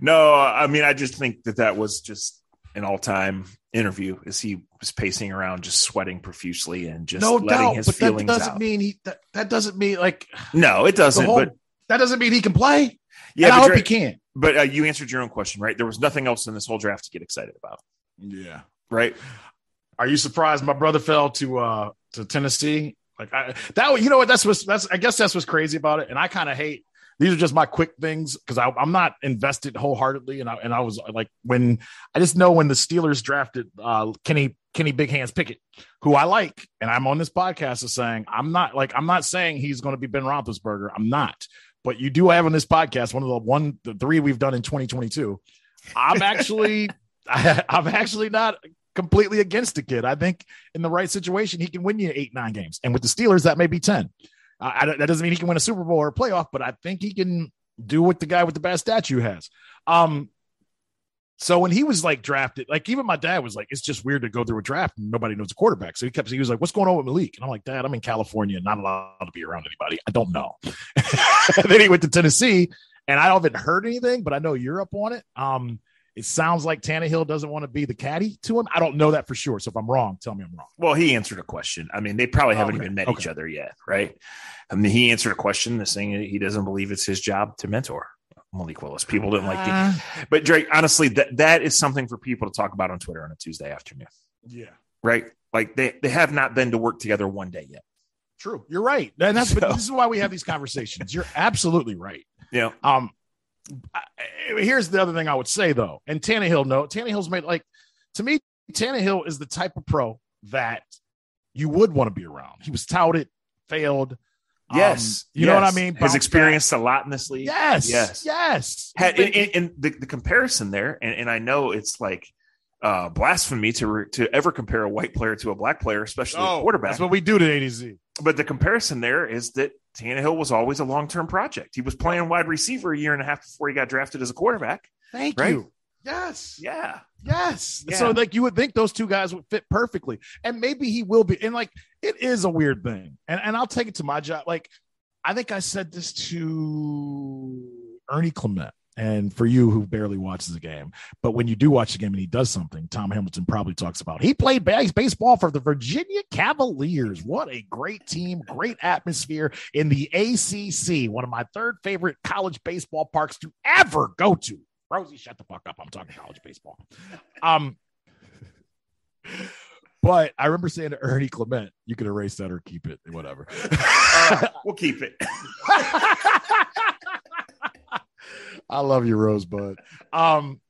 No, I mean, I just think that that was just an all-time interview as he was pacing around, just sweating profusely and just no letting doubt, his but feelings that doesn't out. mean he. That, that, doesn't mean like. No, it doesn't. Whole, but that doesn't mean he can play. Yeah, I hope he can. But uh, you answered your own question, right? There was nothing else in this whole draft to get excited about. Yeah. Right. Are you surprised my brother fell to uh to Tennessee? Like I that you know what that's what's that's I guess that's what's crazy about it. And I kind of hate these are just my quick things because I'm not invested wholeheartedly. And I and I was like when I just know when the Steelers drafted uh, Kenny Kenny Big Hands Pickett, who I like, and I'm on this podcast is saying I'm not like I'm not saying he's going to be Ben Roethlisberger. I'm not, but you do have on this podcast one of the one the three we've done in 2022. I'm actually I, I'm actually not completely against the kid. I think in the right situation he can win you eight nine games, and with the Steelers that may be ten. I, that doesn't mean he can win a Super Bowl or a playoff, but I think he can do what the guy with the best statue has. Um, so when he was like drafted, like even my dad was like, it's just weird to go through a draft and nobody knows a quarterback. So he kept, he was like, what's going on with Malik? And I'm like, Dad, I'm in California, not allowed to be around anybody. I don't know. then he went to Tennessee and I haven't heard anything, but I know you're up on it. Um, it sounds like Tannehill doesn't want to be the caddy to him. I don't know that for sure. So if I'm wrong, tell me I'm wrong. Well, he answered a question. I mean, they probably haven't okay. even met okay. each other yet, right? I mean, he answered a question, saying he doesn't believe it's his job to mentor Malik Willis. People didn't like it, but Drake. Honestly, that that is something for people to talk about on Twitter on a Tuesday afternoon. Yeah, right? Like they they have not been to work together one day yet. True. You're right. And that's so, this is why we have these conversations. You're absolutely right. Yeah. Um here's the other thing I would say though, and Tannehill, no, Tannehill's made like to me, Tannehill is the type of pro that you would want to be around. He was touted, failed. Yes, um, you yes. know what I mean. Has experienced back. a lot in this league. Yes, yes, yes. Had, in the, the, comparison there, and, and I know it's like uh, blasphemy to re, to ever compare a white player to a black player, especially oh, a quarterback. That's what we do to A to Z. But the comparison there is that Tannehill was always a long term project. He was playing wide receiver a year and a half before he got drafted as a quarterback. Thank right? you. Yes. Yeah. Yes. Yeah. So like you would think those two guys would fit perfectly. And maybe he will be. And like it is a weird thing. And and I'll take it to my job. Like I think I said this to Ernie Clement. And for you who barely watches the game, but when you do watch the game and he does something, Tom Hamilton probably talks about. He played baseball for the Virginia Cavaliers. What a great team, great atmosphere in the ACC, one of my third favorite college baseball parks to ever go to. Rosie, shut the fuck up. I'm talking college baseball. Um, but I remember saying to Ernie Clement, you can erase that or keep it, whatever. Uh, we'll keep it. I love you, Rosebud. Um,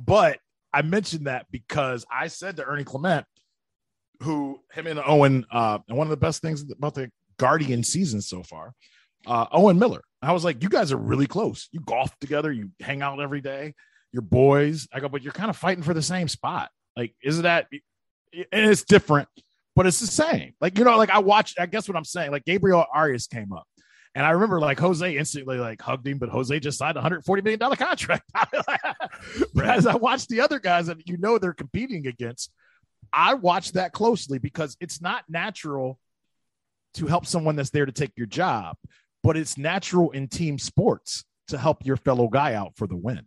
but I mentioned that because I said to Ernie Clement, who him and Owen, uh, and one of the best things about the Guardian season so far, uh, Owen Miller. I was like, you guys are really close. You golf together, you hang out every day, you're boys. I go, but you're kind of fighting for the same spot. Like, is that, and it's different, but it's the same. Like, you know, like I watched, I guess what I'm saying, like Gabriel Arias came up. And I remember like Jose instantly like hugged him, but Jose just signed a $140 million contract. but as I watched the other guys that you know they're competing against, I watched that closely because it's not natural to help someone that's there to take your job but it's natural in team sports to help your fellow guy out for the win.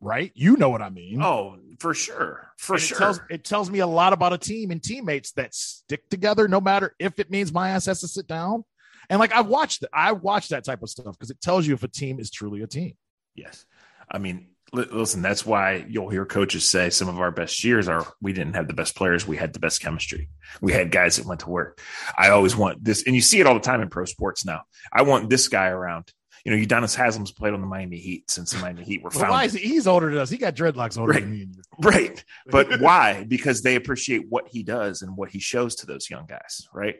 Right? You know what I mean. Oh, for sure. For and sure. It tells, it tells me a lot about a team and teammates that stick together no matter if it means my ass has to sit down. And like I've watched I watched that type of stuff because it tells you if a team is truly a team. Yes. I mean, listen, that's why you'll hear coaches say some of our best years are we didn't have the best players, we had the best chemistry. We had guys that went to work. I always want this, and you see it all the time in pro sports now. I want this guy around. You know, Udonis Haslem's played on the Miami Heat since the Miami Heat were founded. Well, why is he, he's older than us? He got dreadlocks older right. than me. Right. But why? Because they appreciate what he does and what he shows to those young guys. Right.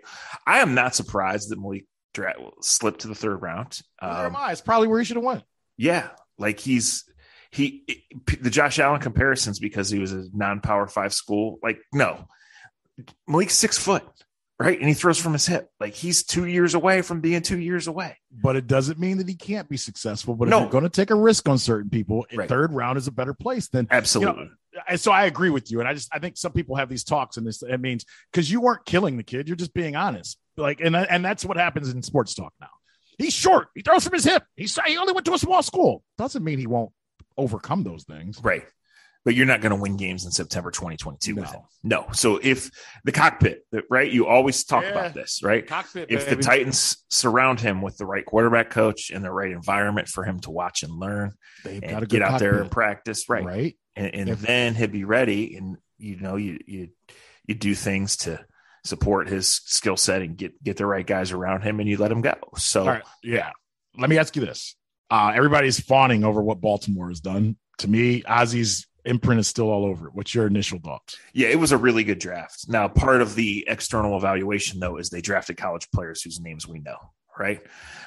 I am not surprised that Malik Dra- slipped to the third round. Um, am I? It's probably where he should have went. Yeah. Like he's he the Josh Allen comparisons because he was a non-power five school. Like, no, Malik's six foot, right? And he throws from his hip. Like he's two years away from being two years away. But it doesn't mean that he can't be successful. But no. if you're going to take a risk on certain people, right. third round is a better place than absolutely. You know, so I agree with you. And I just I think some people have these talks and this it means because you weren't killing the kid, you're just being honest. Like and and that's what happens in sports talk now. He's short. He throws from his hip. He's he only went to a small school. Doesn't mean he won't overcome those things. Right. But you're not going to win games in September 2022 no. No. So if the cockpit, right? You always talk yeah. about this, right? Cockpit, if baby. the Titans surround him with the right quarterback coach and the right environment for him to watch and learn, They've got to get out cockpit. there and practice, right? Right. And, and then he'd be ready. And you know, you you you do things to support his skill set and get get the right guys around him, and you let him go. So right. yeah. Let me ask you this: uh, everybody's fawning over what Baltimore has done. To me, Ozzie's imprint is still all over it. What's your initial thoughts? Yeah, it was a really good draft. Now, part of the external evaluation, though, is they drafted college players whose names we know, right?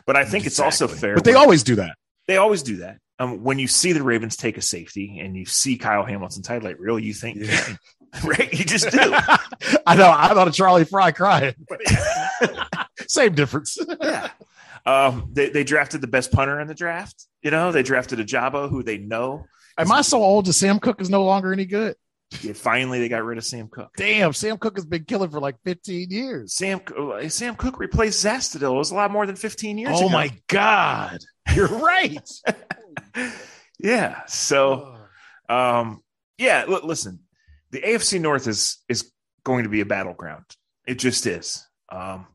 But I think exactly. it's also fair. But they always do that. They always do that. Um, when you see the Ravens take a safety and you see Kyle Hamilton title reel, you think, yeah. right? You just do. I know. I thought of Charlie Frye crying. Same difference. yeah. Um, they, they drafted the best punter in the draft. You know, they drafted Ojabo, who they know. Am I so old that Sam Koch is no longer any good? Yeah, finally, they got rid of Sam Koch. Damn, Sam Koch has been killing for like 15 years. Sam uh, Sam Koch replaced Zastudil. It was a lot more than 15 years oh ago. my God. You're right. yeah. So, um, yeah, l- listen, the AFC North is is going to be a battleground. It just is. Um,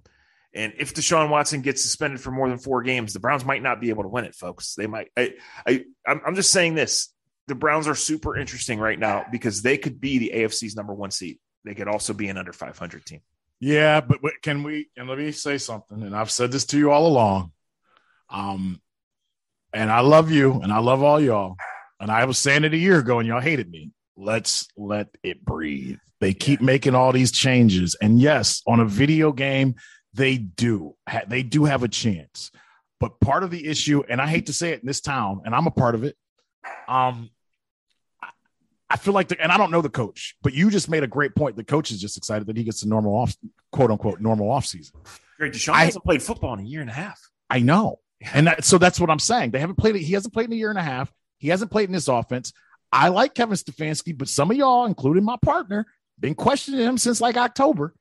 and if Deshaun Watson gets suspended for more than four games, the Browns might not be able to win it, folks. They might. I, I, I'm just saying this: the Browns are super interesting right now because they could be the AFC's number one seed. They could also be an under 500 team. Yeah, but, but can we? And let me say something. And I've said this to you all along. Um, and I love you, and I love all y'all. And I was saying it a year ago, and y'all hated me. Let's let it breathe. They keep making all these changes, and yes, on a video game, they do. They do have a chance. But part of the issue, and I hate to say it in this town, and I'm a part of it. Um, I feel like, the, and I don't know the coach, but you just made a great point. The coach is just excited that he gets a normal off, quote unquote, normal off season. Great, Deshaun I, hasn't played football in a year and a half. I know, and that, so that's what I'm saying. They haven't played. He hasn't played in a year and a half. He hasn't played in this offense. I like Kevin Stefanski, but some of y'all, including my partner, been questioning him since like October.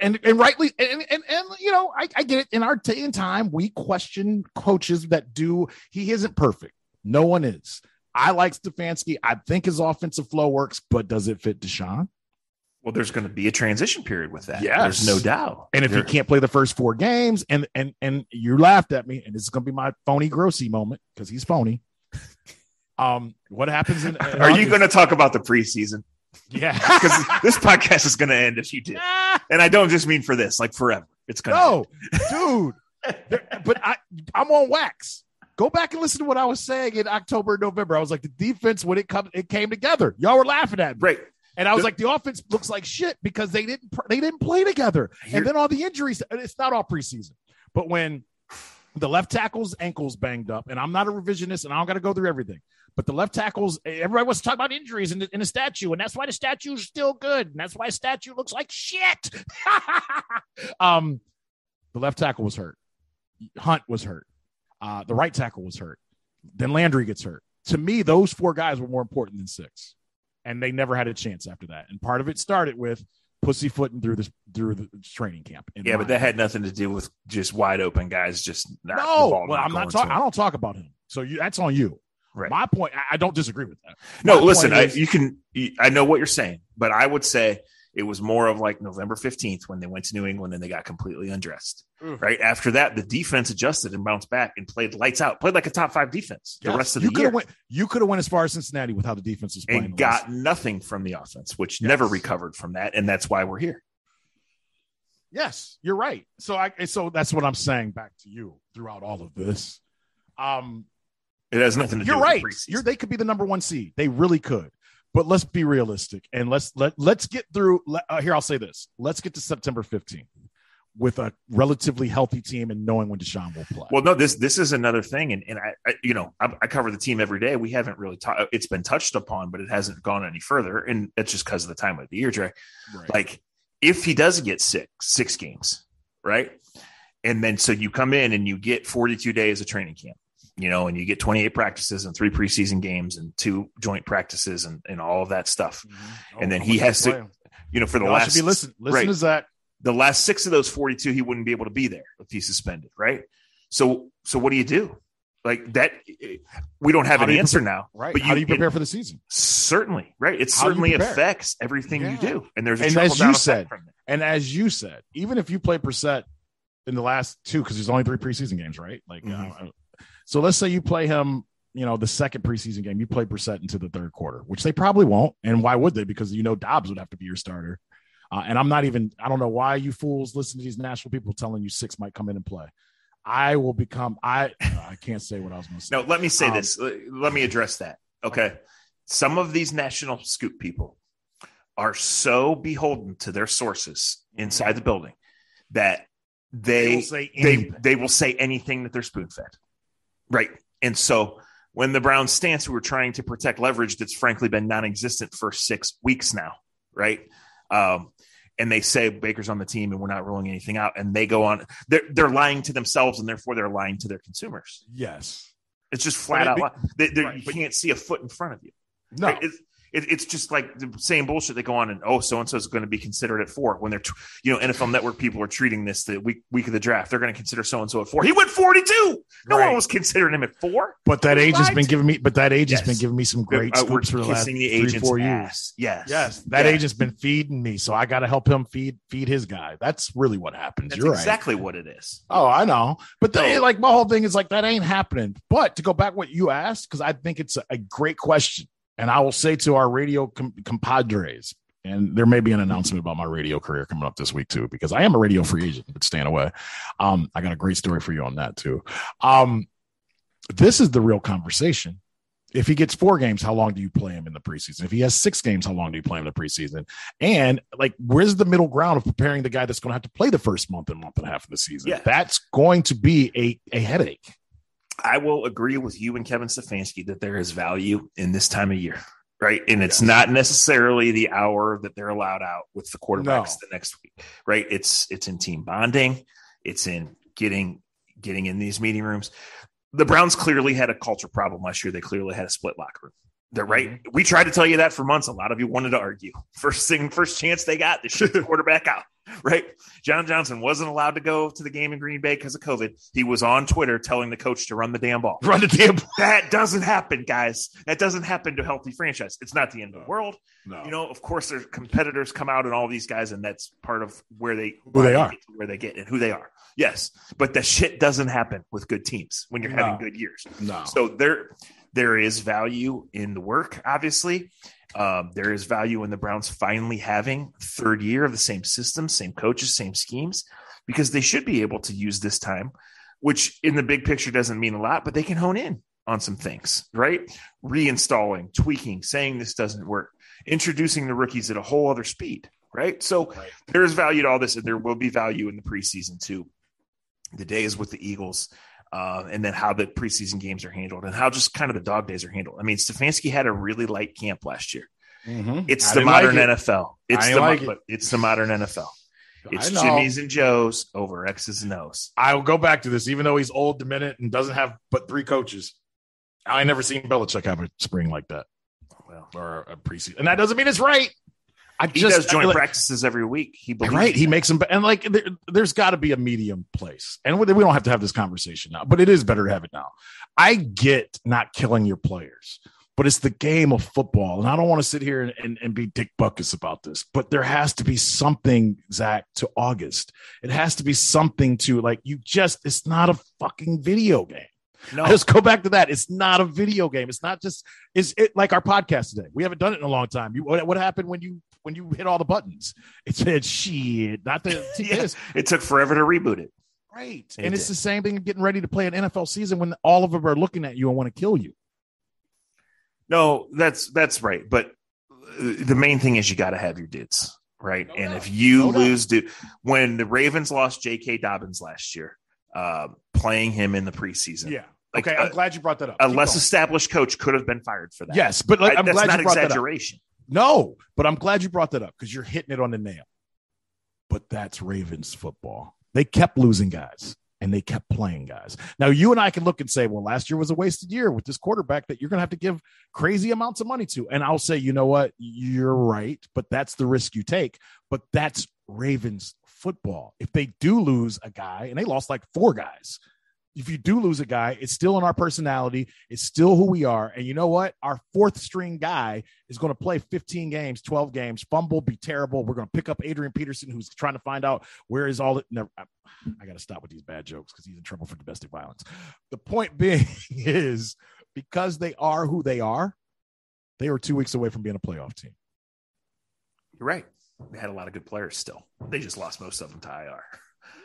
And and rightly and and, and you know I, I get it in our day and time we question coaches that do he isn't perfect no one is I like Stefanski. I think his offensive flow works, but does it fit Deshaun? Well, there's going to be a transition period with that. Yeah, there's no doubt. And if there... he can't play the first four games, and and and you laughed at me, and this is going to be my phony grossy moment because he's phony. Um, what happens? In, in Are August? you going to talk about the preseason? Yeah, because this podcast is going to end if you do. and I don't just mean for this, like forever. It's going to. No, dude. but I, I'm on wax. Go back and listen to what I was saying in October, November. I was like, the defense when it come it came together. Y'all were laughing at me. Right. And I was the, like, the offense looks like shit because they didn't they didn't play together. Here, and then all the injuries. It's not all preseason, but when the left tackle's ankles banged up, and I'm not a revisionist, and I don't got to go through everything. But the left tackles, everybody wants to talk about injuries in the, in a statue, and that's why the statue's still good, and that's why a statue looks like shit. um, the left tackle was hurt. Hunt was hurt. Uh, the right tackle was hurt. Then Landry gets hurt. To me, those four guys were more important than six, and they never had a chance after that. And part of it started with pussyfooting through this through the training camp. Yeah, but that had nothing to do with just wide open guys. Just not no. Well, I'm not talking. I don't talk about him. So you, that's on you. Right. My point. I, I don't disagree with that. No, listen. Is, I, you can. I know what you're saying, but I would say it was more of like November 15th when they went to New England and they got completely undressed. Mm. Right after that, the defense adjusted and bounced back and played lights out, played like a top five defense the rest of you the year. Went, you could have went as far as Cincinnati with how the defense was playing. And got nothing from the offense, which yes. never recovered from that. And that's why we're here. Yes, you're right. So I so that's what I'm saying back to you throughout all of this. Um it has nothing to you're do right. You're, they could be the number one seed. They really could. But let's be realistic and let's let let's get through. Uh, here, I'll say this: let's get to September 15th with a relatively healthy team and knowing when Deshaun will play. Well, no, this this is another thing, and and I, I you know I, I, cover the team every day. We haven't really talked. It's been touched upon, but it hasn't gone any further, and it's just because of the time of the year, Dre. Right. Like if he does get six six games, right, and then so you come in and you get 42 days of training camp you know, and you get 28 practices and three preseason games and two joint practices and, and all of that stuff. Mm-hmm. Oh, and then he has to, you know, for the last, be listen, listen right, to Zach. The last six of those 42, he wouldn't be able to be there if he's suspended. Right. So, so what do you do? Like that, we don't have How an do answer prepare, now. Right. But How you, do you prepare it, for the season? Certainly. Right. It How certainly affects everything yeah. you do. And there's, and as you said, and as you said, even if you play Brissett in the last two, because there's only three preseason games, right? Like, mm-hmm. uh, so let's say you play him, you know, the second preseason game, you play Brissett into the third quarter, which they probably won't. And why would they? Because you know Dobbs would have to be your starter. Uh, and I'm not even, I don't know why you fools listen to these national people telling you six might come in and play. I will become, I, I can't say what I was going to say. No, let me say um, this. Let me address that. Okay. Some of these national scoop people are so beholden to their sources inside the building that they, they, will, they, they will say anything that they're spoon fed. Right. And so when the Browns stance, we were trying to protect leverage that's frankly been non existent for six weeks now. Right. Um, and they say Baker's on the team and we're not ruling anything out. And they go on, they're, they're lying to themselves and therefore they're lying to their consumers. Yes. It's just flat out. Be, they, right, you can't see a foot in front of you. No. Right? It, it's just like the same bullshit. They go on and oh, so and so is going to be considered at four when they're, you know, NFL Network people are treating this the week week of the draft. They're going to consider so and so at four. He went forty two. No right. one was considering him at four. But that age has been giving me. But that age yes. has been giving me some great uh, scoops for the last the three four years. Yes, yes, that yeah. agent's been feeding me, so I got to help him feed feed his guy. That's really what happens. That's You're exactly right. what it is. Oh, I know. But the, like my whole thing is like that ain't happening. But to go back what you asked, because I think it's a, a great question and I will say to our radio com- compadres, and there may be an announcement about my radio career coming up this week too, because I am a radio free agent, but staying away. Um, I got a great story for you on that too. Um, this is the real conversation. If he gets four games, how long do you play him in the preseason? If he has six games, how long do you play him in the preseason? And like, where's the middle ground of preparing the guy that's going to have to play the first month and month and a half of the season? Yeah. That's going to be a, a headache. I will agree with you and Kevin Stefanski that there is value in this time of year, right? And it's not necessarily the hour that they're allowed out with the quarterbacks no. the next week, right? It's it's in team bonding, it's in getting getting in these meeting rooms. The Browns clearly had a culture problem last year. They clearly had a split locker room. They're right. Mm-hmm. We tried to tell you that for months. A lot of you wanted to argue. First thing, first chance they got, they shoot the quarterback out. Right. John Johnson wasn't allowed to go to the game in Green Bay because of COVID. He was on Twitter telling the coach to run the damn ball. Run the damn ball. That doesn't happen, guys. That doesn't happen to healthy franchise. It's not the end of the world. No. You know, of course, their competitors come out and all these guys, and that's part of where they who they are, where they get and who they are. Yes, but the shit doesn't happen with good teams when you're no. having good years. No. So there, there is value in the work, obviously. Um, there is value in the Browns finally having third year of the same system, same coaches, same schemes, because they should be able to use this time, which in the big picture doesn't mean a lot, but they can hone in on some things, right? Reinstalling, tweaking, saying this doesn't work, introducing the rookies at a whole other speed, right? So right. there is value to all this, and there will be value in the preseason too. The days with the Eagles, uh, and then how the preseason games are handled and how just kind of the dog days are handled. I mean, Stefanski had a really light camp last year. Mm-hmm. It's I the modern like it. NFL. It's the like it. it's the modern NFL. It's Jimmy's and Joe's over X's and O's. I will go back to this, even though he's old, minute and doesn't have but three coaches. I never seen Belichick have a spring like that. Well, or a preseason, and that doesn't mean it's right. I he just, does joint like, practices every week. He believes. right. He makes them, and like there, has got to be a medium place, and we don't have to have this conversation now, but it is better to have it now. I get not killing your players, but it's the game of football, and I don't want to sit here and, and, and be Dick Butkus about this, but there has to be something, Zach, to August. It has to be something to like you. Just it's not a fucking video game. No. I just go back to that. It's not a video game. It's not just is it like our podcast today. We haven't done it in a long time. You what, what happened when you when you hit all the buttons? It said shit. Not the yeah, it took forever to reboot it. Right. It and did. it's the same thing getting ready to play an NFL season when all of them are looking at you and want to kill you. No, that's that's right. But the main thing is you got to have your dudes, right? No and doubt. if you no lose, dude, when the Ravens lost J.K. Dobbins last year, uh, playing him in the preseason, yeah, like, okay, I'm glad you brought that up. A Keep less going. established coach could have been fired for that. Yes, but like, I'm that's glad not you brought exaggeration. No, but I'm glad you brought that up because you're hitting it on the nail. But that's Ravens football. They kept losing guys and they kept playing guys. Now you and I can look and say, well, last year was a wasted year with this quarterback that you're going to have to give crazy amounts of money to. And I'll say, you know what? You're right, but that's the risk you take. But that's Ravens football. If they do lose a guy, and they lost like four guys, if you do lose a guy, it's still in our personality. It's still who we are. And you know what? Our fourth string guy is going to play 15 games, 12 games, fumble, be terrible. We're going to pick up Adrian Peterson, who's trying to find out where is all it. Never, I, I got to stop with these bad jokes because he's in trouble for domestic violence. The point being is because they are who they are, they are two weeks away from being a playoff team. You're right. They had a lot of good players still. They just lost most of them to IR.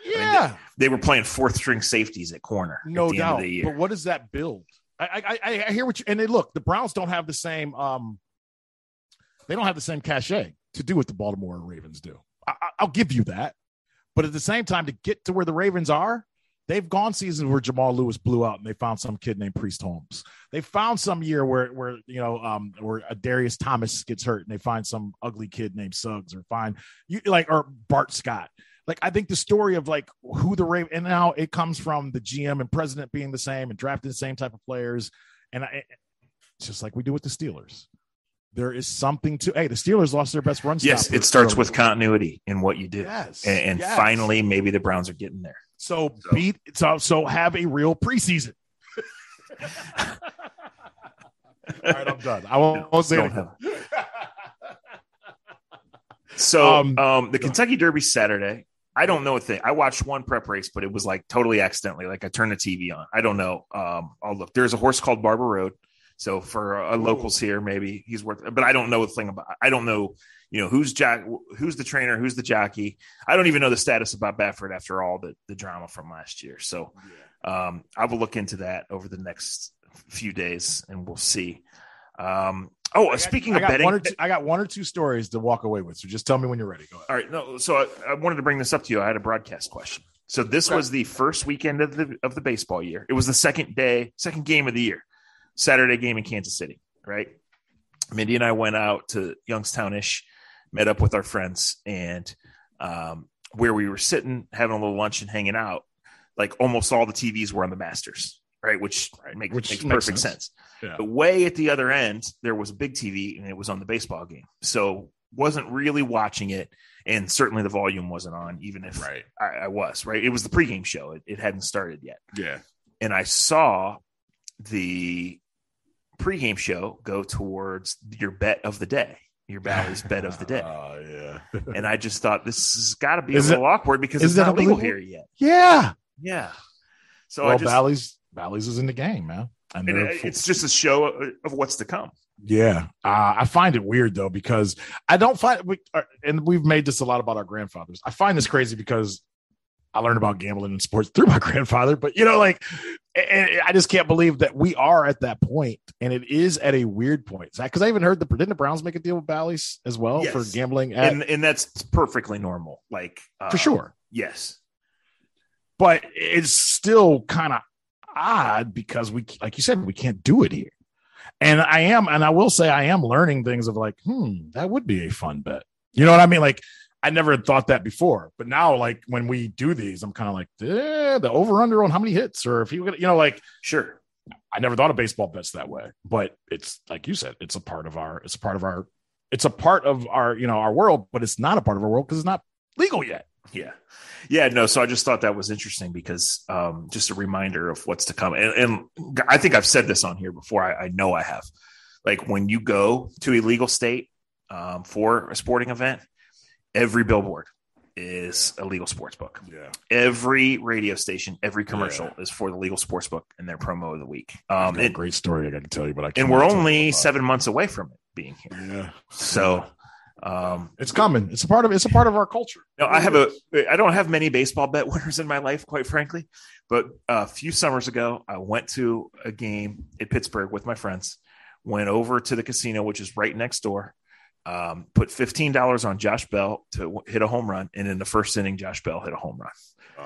Yeah, I mean, they, they, were playing fourth string safeties at corner. No at doubt. But what does that build? I, I, I hear what you and they look. The Browns don't have the same. Um, they don't have the same cachet to do what the Baltimore Ravens do. I, I'll give you that. But at the same time, to get to where the Ravens are, they've gone seasons where Jamal Lewis blew out and they found some kid named Priest Holmes. They found some year where where you know um where Darius Thomas gets hurt and they find some ugly kid named Suggs or find you like or Bart Scott like I think the story of like who the Raven and now it comes from the GM and president being the same and drafting the same type of players, and I, it's just like we do with the Steelers. there is something to. Hey, the Steelers lost their best run. Yes, it starts with continuity in what you do, yes, and, and yes. finally, maybe the Browns are getting there. So, So- beat so so have a real preseason. All right, I'm done. I won't, won't say have- So, Um, um, the Kentucky Derby Saturday. I don't know a thing. I watched one prep race, but it was like totally accidentally. Like I turned the TV on. I don't know. Um, I'll look. There's a horse called Barber Road. So for uh, locals here, maybe he's worth. But I don't know a thing about. I don't know. You know who's Jack? Who's the trainer? Who's the jockey? I don't even know the status about Baffert after all the the drama from last year. So um, I will look into that over the next few days, and we'll see. Um, oh, got- speaking of betting, two, I got one or two stories to walk away with. So just tell me when you're ready. Go ahead. all right, no. So I, I wanted to bring this up to you. I had a broadcast question. So this Okay. was the first weekend of the of the baseball year. It was the second day, second game of the year, Saturday game in Kansas City. Right. Mindy and I went out to Youngstownish, met up with our friends, and um, where we were sitting having a little lunch and hanging out, like almost all the TVs were on the Masters. Right, which, make, Which makes makes perfect sense. sense. Yeah. But way at the other end, there was a big TV and it was on the baseball game. So wasn't really watching it. And certainly the volume wasn't on, even if Right. I, I was, right? It was the pregame show. It, it hadn't started yet. Yeah. And I saw the pregame show go towards your bet of the day, your Bally's bet of the day. Oh yeah. And I just thought this has got to be Is a it- little awkward because it's not legal here yet. yeah. Yeah. So well, I just, Bally's Bally's is in the game, man. And and they're full- it's just a show of, what's to come. Yeah, uh, I find it weird though because I don't find we uh, and we've made this a lot about our grandfathers. I find this crazy because I learned about gambling and sports through my grandfather, but you know, like, and I just can't believe that we are at that point, and it is at a weird point. Because I even heard the didn't the Browns make a deal with Bally's as well for gambling at, and and that's perfectly normal. Like uh, for sure, Yes. but it's still kind of odd because we, like you said, we can't do it here. And I am, and I will say, I am learning things of like, hmm, that would be a fun bet. You know what I mean? Like, I never had thought that before, but now, like, when we do these, I'm kind of like, eh, the over under on how many hits, or if you, you know, like, Sure. I never thought of baseball bets that way, but it's like you said, it's a part of our, it's a part of our, it's a part of our, you know, our world, but it's not a part of our world because it's not legal yet. Yeah. Yeah. No. So I just thought that was interesting because um, just a reminder of what's to come. And, and I think I've said this on here before. I, I know I have. Like when you go to a legal state um, for a sporting event, every billboard is a legal sports book. Yeah. Every radio station, every commercial is for the legal sports book and their promo of the week. Um, a great story I got to tell you, but I and we're only seven months away from it being here. Yeah. So, um, It's common. It's a part of it's a part of our culture. No, I have a. I don't have many baseball bet winners in my life, quite frankly. But a few summers ago, I went to a game in Pittsburgh with my friends. Went over to the casino, which is right next door. Um, put fifteen dollars on Josh Bell to hit a home run, and in the first inning, Josh Bell hit a home run.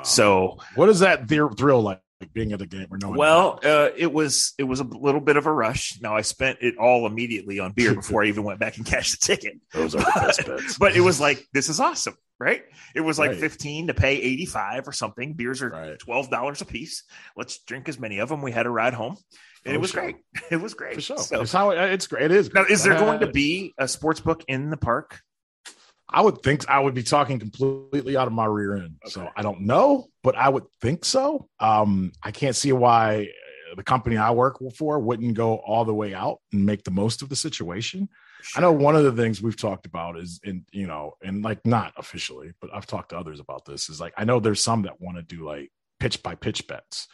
So, what is that thr- thrill like? Like being at a game or knowing? well, uh, it was it was a little bit of a rush. Now I spent it all immediately on beer before I even went back and cashed the ticket. those are the best bets. but it was like this is awesome right it was like Right. 15 to pay 85 or something beers are Right. $12 a piece let's drink as many of them we had a ride home and For it was sure. great it was great for sure. so it's how it, it's great. It is. now is there going to be a sports book in the park I would think I would be talking completely out of my rear end. So I don't know, but I would think so. Um, I can't see why the company I work for wouldn't go all the way out and make the most of the situation. I know one of the things we've talked about is in you know, and like not officially, but I've talked to others about this. Is like I know there's some that want to do like pitch by pitch bets.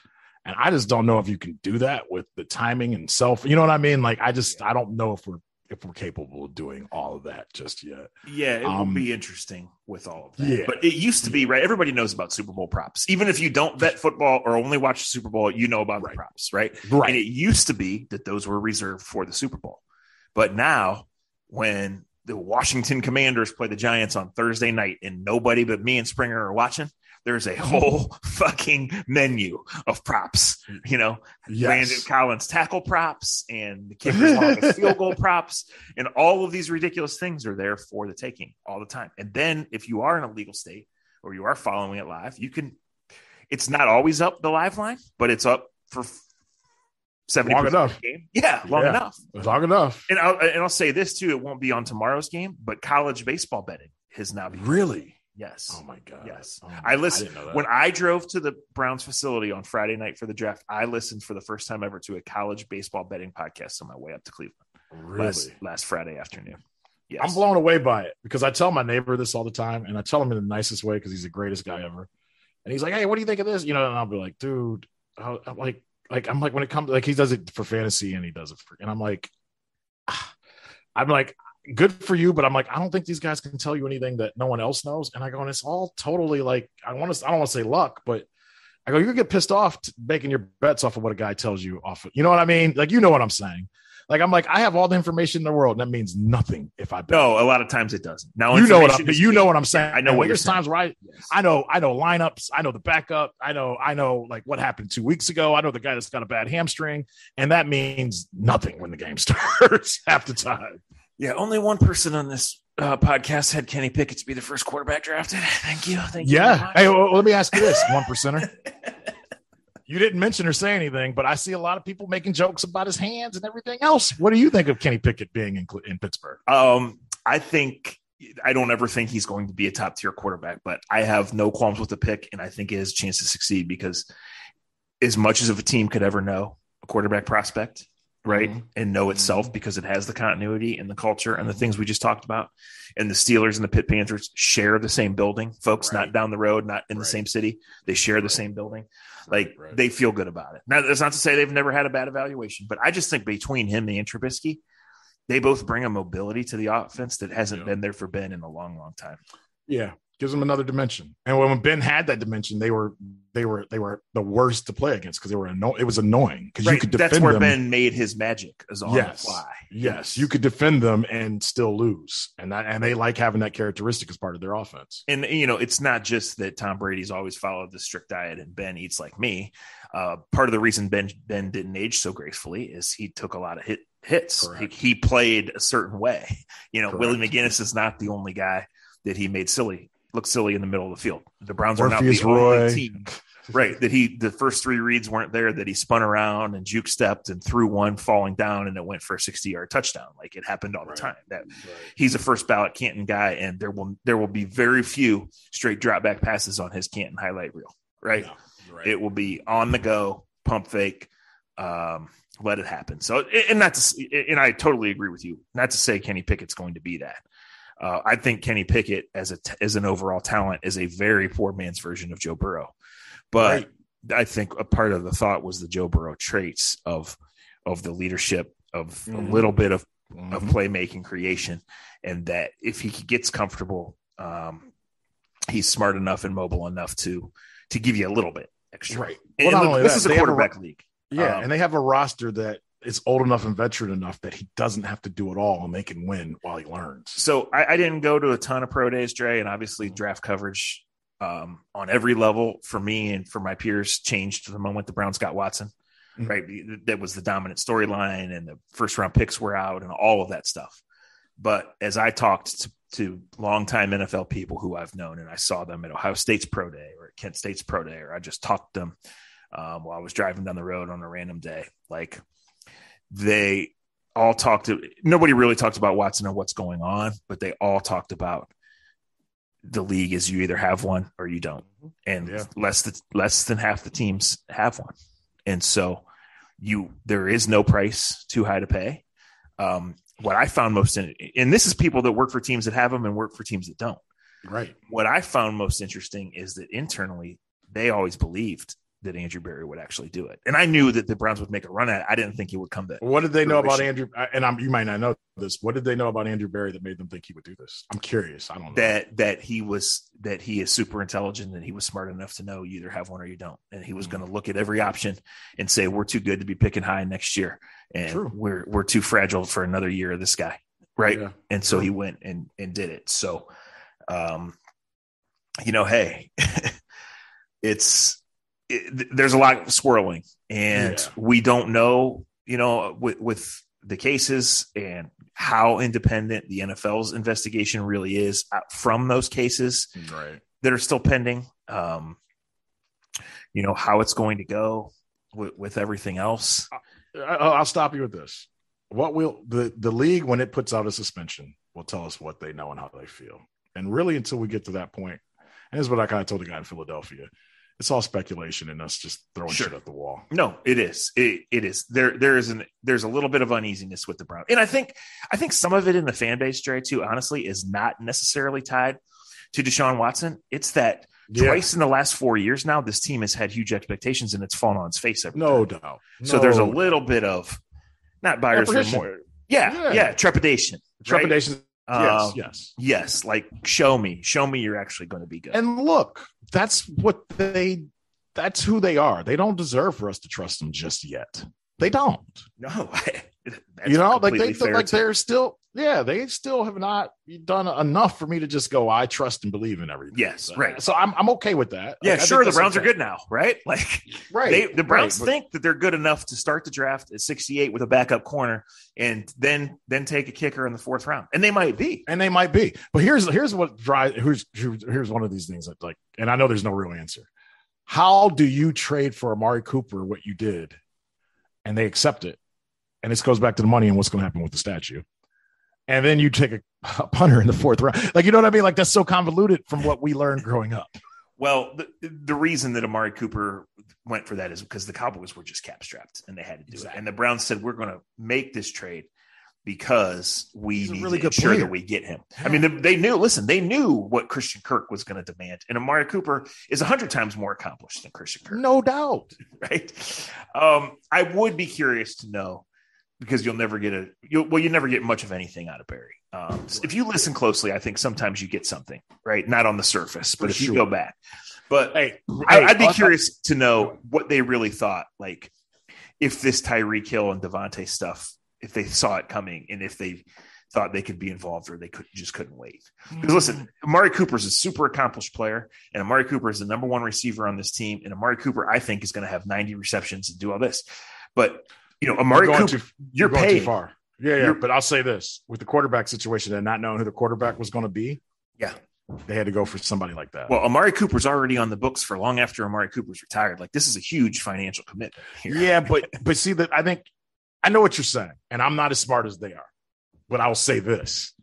And I just don't know if you can do that with the timing and self. You know what I mean? Like I just I don't know if we're if we're capable of doing all of that just yet. yeah it will Um, be interesting with all of that yeah. but it used to be right everybody knows about super bowl props even if you don't bet football or only watch the super bowl you know about Right. the props right Right. And it used to be that those were reserved for the Super Bowl. But now, when the Washington Commanders play the Giants on Thursday night and nobody but me and Springer are watching, there's a whole fucking menu of props. You know, Brandon Collins tackle props and the kicker's longest field goal props. And all of these ridiculous things are there for the taking all the time. And then if you are in a legal state or you are following it live, you can, it's not always up the live line, but it's up for seventy Long enough. game. Yeah, long Yeah. enough. Long enough. And I'll and I'll say this too: it won't be on tomorrow's game, but college baseball betting has now become Really? Yes. Oh my god. Yes. Oh my- I listened didn't know that. when I drove to the Browns facility on Friday night for the draft. I listened for the first time ever to a college baseball betting podcast on my way up to Cleveland really. last, last Friday afternoon. Yes. I'm blown away by it because I tell my neighbor this all the time, and I tell him in the nicest way because he's the greatest guy ever. And he's like, "Hey, what do you think of this?" You know, and I'll be like, "Dude, I'm like, like I'm like when it comes like he does it for fantasy and he does it for, and I'm like, ah. I'm like, good for you, but I'm like, I don't think these guys can tell you anything that no one else knows. And I go, and it's all totally like, I want to, I don't want to say luck, but I go, you get pissed off making your bets off of what a guy tells you off of, you know what I mean? Like, you know what I'm saying? Like, I'm like, I have all the information in the world, and that means nothing if I bet. no, a lot of times it doesn't. Now you know what I'm, you know what I'm saying. I know what There's times where I, Yes. I know, I know lineups. I know the backup. I know, I know like what happened two weeks ago. I know the guy that's got a bad hamstring, and that means nothing when the game starts half the time. Yeah, only one person on this uh, podcast had Kenny Pickett to be the first quarterback drafted. Thank you. Thank you. Yeah. Hey, well, let me ask you this: one percenter. You didn't mention or say anything, but I see a lot of people making jokes about his hands and everything else. What do you think of Kenny Pickett being in, in Pittsburgh? Um, I think I don't ever think he's going to be a top tier quarterback, but I have no qualms with the pick, and I think it has a chance to succeed because as much as of a team could ever know a quarterback prospect, right, Mhm. and know itself because it has the continuity and the culture and the things we just talked about, and the Steelers and the Pitt Panthers share the same building, folks, Right. not down the road, not in the same city, they share the same building. Like Right. they feel good about it. Now, that's not to say they've never had a bad evaluation, but I just think between him and Trubisky, they both bring a mobility to the offense that hasn't Yeah. been there for Ben in a long, long time. Yeah, gives them another dimension. And when Ben had that dimension, they were they were they were the worst to play against because they were anno- it was annoying because you could defend That's where them. Ben made his magic is on Yes. the fly. Yes, you could defend them and still lose, and that and they like having that characteristic as part of their offense. And you know, it's not just that Tom Brady's always followed the strict diet and Ben eats like me. Uh, part of the reason Ben Ben didn't age so gracefully is he took a lot of hit hits. He, he played a certain way. You know, Correct. Willie McGinest is not the only guy that he made silly look silly in the middle of the field. The Browns are not Morpheus the only team. Right that he the first three reads weren't there that he spun around and juke stepped and threw one falling down and it went for a 60 yard touchdown. Like it happened all the Right. time. That he's a first ballot canton guy and there will there will be very few straight drop back passes on his canton highlight reel. Right? Yeah, right. it will be on the go pump fake um let it happen. So and not to and i totally agree with you. Not to say kenny pickett's going to be that uh, I think Kenny Pickett as a t- as an overall talent is a very poor man's version of Joe Burrow, but Right. I think a part of the thought was the Joe Burrow traits of of the leadership of Mhm. a little bit of of Mhm. playmaking creation, and that if he gets comfortable, um, he's smart enough and mobile enough to to give you a little bit extra. Right. Well, not look, this that, is a have a quarterback league. Yeah, Um, and they have a roster that is old enough and veteran enough that he doesn't have to do it all, and they can win while he learns. So I, I didn't go to a ton of pro days, Dre, and obviously draft coverage um, on every level for me and for my peers changed the moment the Browns got Watson. Mhm. Right, that was the dominant storyline, and the first round picks were out, and all of that stuff. But as I talked to, to longtime NFL people who I've known, and I saw them at Ohio State's pro day or at Kent State's pro day, or I just talked to them um, while I was driving down the road on a random day, like they all talked to nobody really talked about Watson or what's going on, but they all talked about the league is you either have one or you don't, and Yeah. less than less than half the teams have one, and so you there is no price too high to pay. Um, what I found most in, and this is people that work for teams that have them and work for teams that don't. Right. What I found most interesting is that internally they always believed that Andrew Berry would actually do it, and I knew that the Browns would make a run at it. I didn't think he would come to What did they know about Andrew? And I'm, you might not know this. What did they know about Andrew Berry that made them think he would do this? I'm curious. I don't know. that that he was that he is super intelligent and he was smart enough to know you either have one or you don't and he was Mhm. going to look at every option and say we're too good to be picking high next year and True. we're we're too fragile for another year of this guy right Yeah. and so he went and and did it so um you know hey it's it, there's a lot of swirling and Yeah. we don't know you know with with the cases and how independent the NFL's investigation really is uh, from those cases Right. that are still pending. Um, you know how it's going to go with, with everything else. I'll stop you with this. What will the the league when it puts out a suspension will tell us what they know and how they feel. And really, until we get to that point, and this is what I kind of told the guy in Philadelphia. It's all speculation and us just throwing sure. shit at the wall. No, it is. It, it is. There there is an there's a little bit of uneasiness with the Browns, and I think I think some of it in the fan base, Dre, too. Honestly, is not necessarily tied to Deshaun Watson. It's that yeah. twice in the last four years now, this team has had huge expectations and it's fallen on its face. Every no time. doubt. No so there's a little bit of not buyer's remorse. Yeah, yeah, yeah, trepidation. Trepidation. Yes, uh, yes, yes. Like, show me, show me you're actually going to be good. And look, that's what they. That's who they are. They don't deserve for us to trust them just yet. They don't. No, you know, like they like too. they're still yeah, they still have not done enough for me to just go, I trust and believe in everything. Yes, so, right. So I'm I'm okay with that. Yeah, like, sure. The Browns okay. are good now, right? Like, right. They, the Browns right, think that they're good enough to start the draft at 68 with a backup corner, and then then take a kicker in the fourth round, and they might be, and they might be. But here's here's what drives here's here's one of these things that like, and I know there's no real answer. How do you trade for Amari Cooper what you did, and they accept it? And this goes back to the money and what's going to happen with the statue and then you take a, a, punter in the fourth round. Like, you know what I mean? Like, that's so convoluted from what we learned growing up. Well, the, the reason that Amari Cooper went for that is because the Cowboys were just cap strapped and they had to do exactly. it. And the Browns said, we're going to make this trade because we need really to ensure player. that we get him. I mean, they, they, knew, listen, they knew what Christian Kirk was going to demand. And Amari Cooper is 100 times more accomplished than Christian Kirk. No doubt. Right. Um, I would be curious to know because you'll never get a you'll, well you never get much of anything out of Berry. Um, if you listen closely, I think sometimes you get something right, not on the surface, but For if sure. you go back. But hey, I, would be I'll, curious to know what they really thought. Like if this Tyreek Hill and Davante stuff, if they saw it coming, and if they thought they could be involved or they could just couldn't wait. Because listen, mm. Amari Cooper is a super accomplished player, and Amari Cooper is the number one receiver on this team. And Amari Cooper, I think, is going to have 90 receptions and do all this. But you know, Amari you're Cooper, too, you're, you're far. Yeah, yeah. You're, but I'll say this with the quarterback situation and not knowing who the quarterback was going to be. Yeah. They had to go for somebody like that. Well, Amari Cooper's already on the books for long after Amari Cooper's retired. Like this is a huge financial commitment. Here. Yeah, but but see that I think I know what you're saying, and I'm not as smart as they are. But I will say this: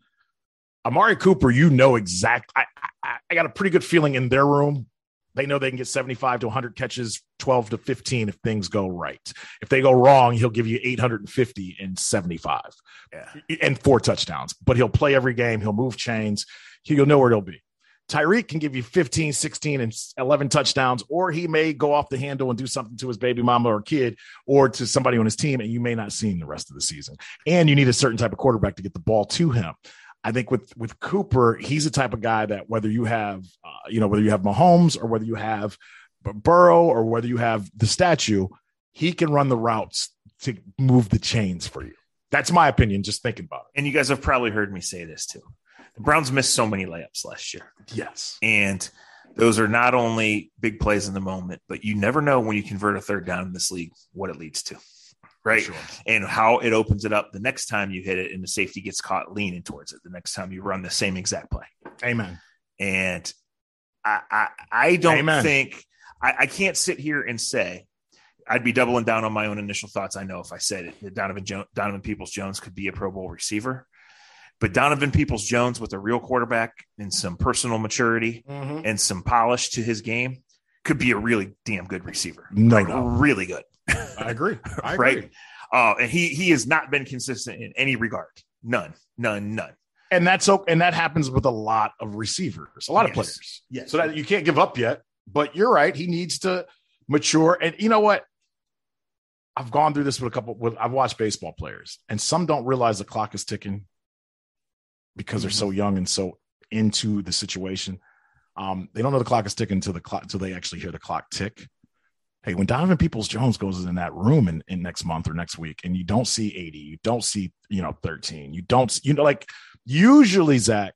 Amari Cooper, you know exactly. I, I, I got a pretty good feeling in their room they know they can get 75 to 100 catches, 12 to 15 if things go right. If they go wrong, he'll give you 850 and 75 yeah. and four touchdowns. But he'll play every game. He'll move chains. He'll know where he'll be. Tyreek can give you 15, 16, and 11 touchdowns, or he may go off the handle and do something to his baby mama or kid or to somebody on his team, and you may not see him the rest of the season. And you need a certain type of quarterback to get the ball to him. I think with with Cooper, he's the type of guy that whether you have, uh, you know, whether you have Mahomes or whether you have Burrow or whether you have the statue, he can run the routes to move the chains for you. That's my opinion. Just thinking about it. And you guys have probably heard me say this too. The Browns missed so many layups last year. Yes, and those are not only big plays in the moment, but you never know when you convert a third down in this league what it leads to right? Sure. And how it opens it up the next time you hit it and the safety gets caught leaning towards it the next time you run the same exact play. Amen. And I I, I don't Amen. think I, I can't sit here and say I'd be doubling down on my own initial thoughts. I know if I said it, that Donovan jo- Donovan Peoples Jones could be a Pro Bowl receiver, but Donovan Peoples Jones with a real quarterback and some personal maturity mm-hmm. and some polish to his game could be a really damn good receiver. No, like, no. really good. I agree. I agree. right. Uh, and he he has not been consistent in any regard. None. None. None. And that's okay. And that happens with a lot of receivers, a lot yes. of players. Yes. So that you can't give up yet. But you're right. He needs to mature. And you know what? I've gone through this with a couple. With I've watched baseball players, and some don't realize the clock is ticking because they're mm-hmm. so young and so into the situation. Um, they don't know the clock is ticking until the clock until they actually hear the clock tick. Hey, when Donovan Peoples Jones goes in that room in, in next month or next week, and you don't see 80, you don't see, you know, 13, you don't, you know, like usually, Zach,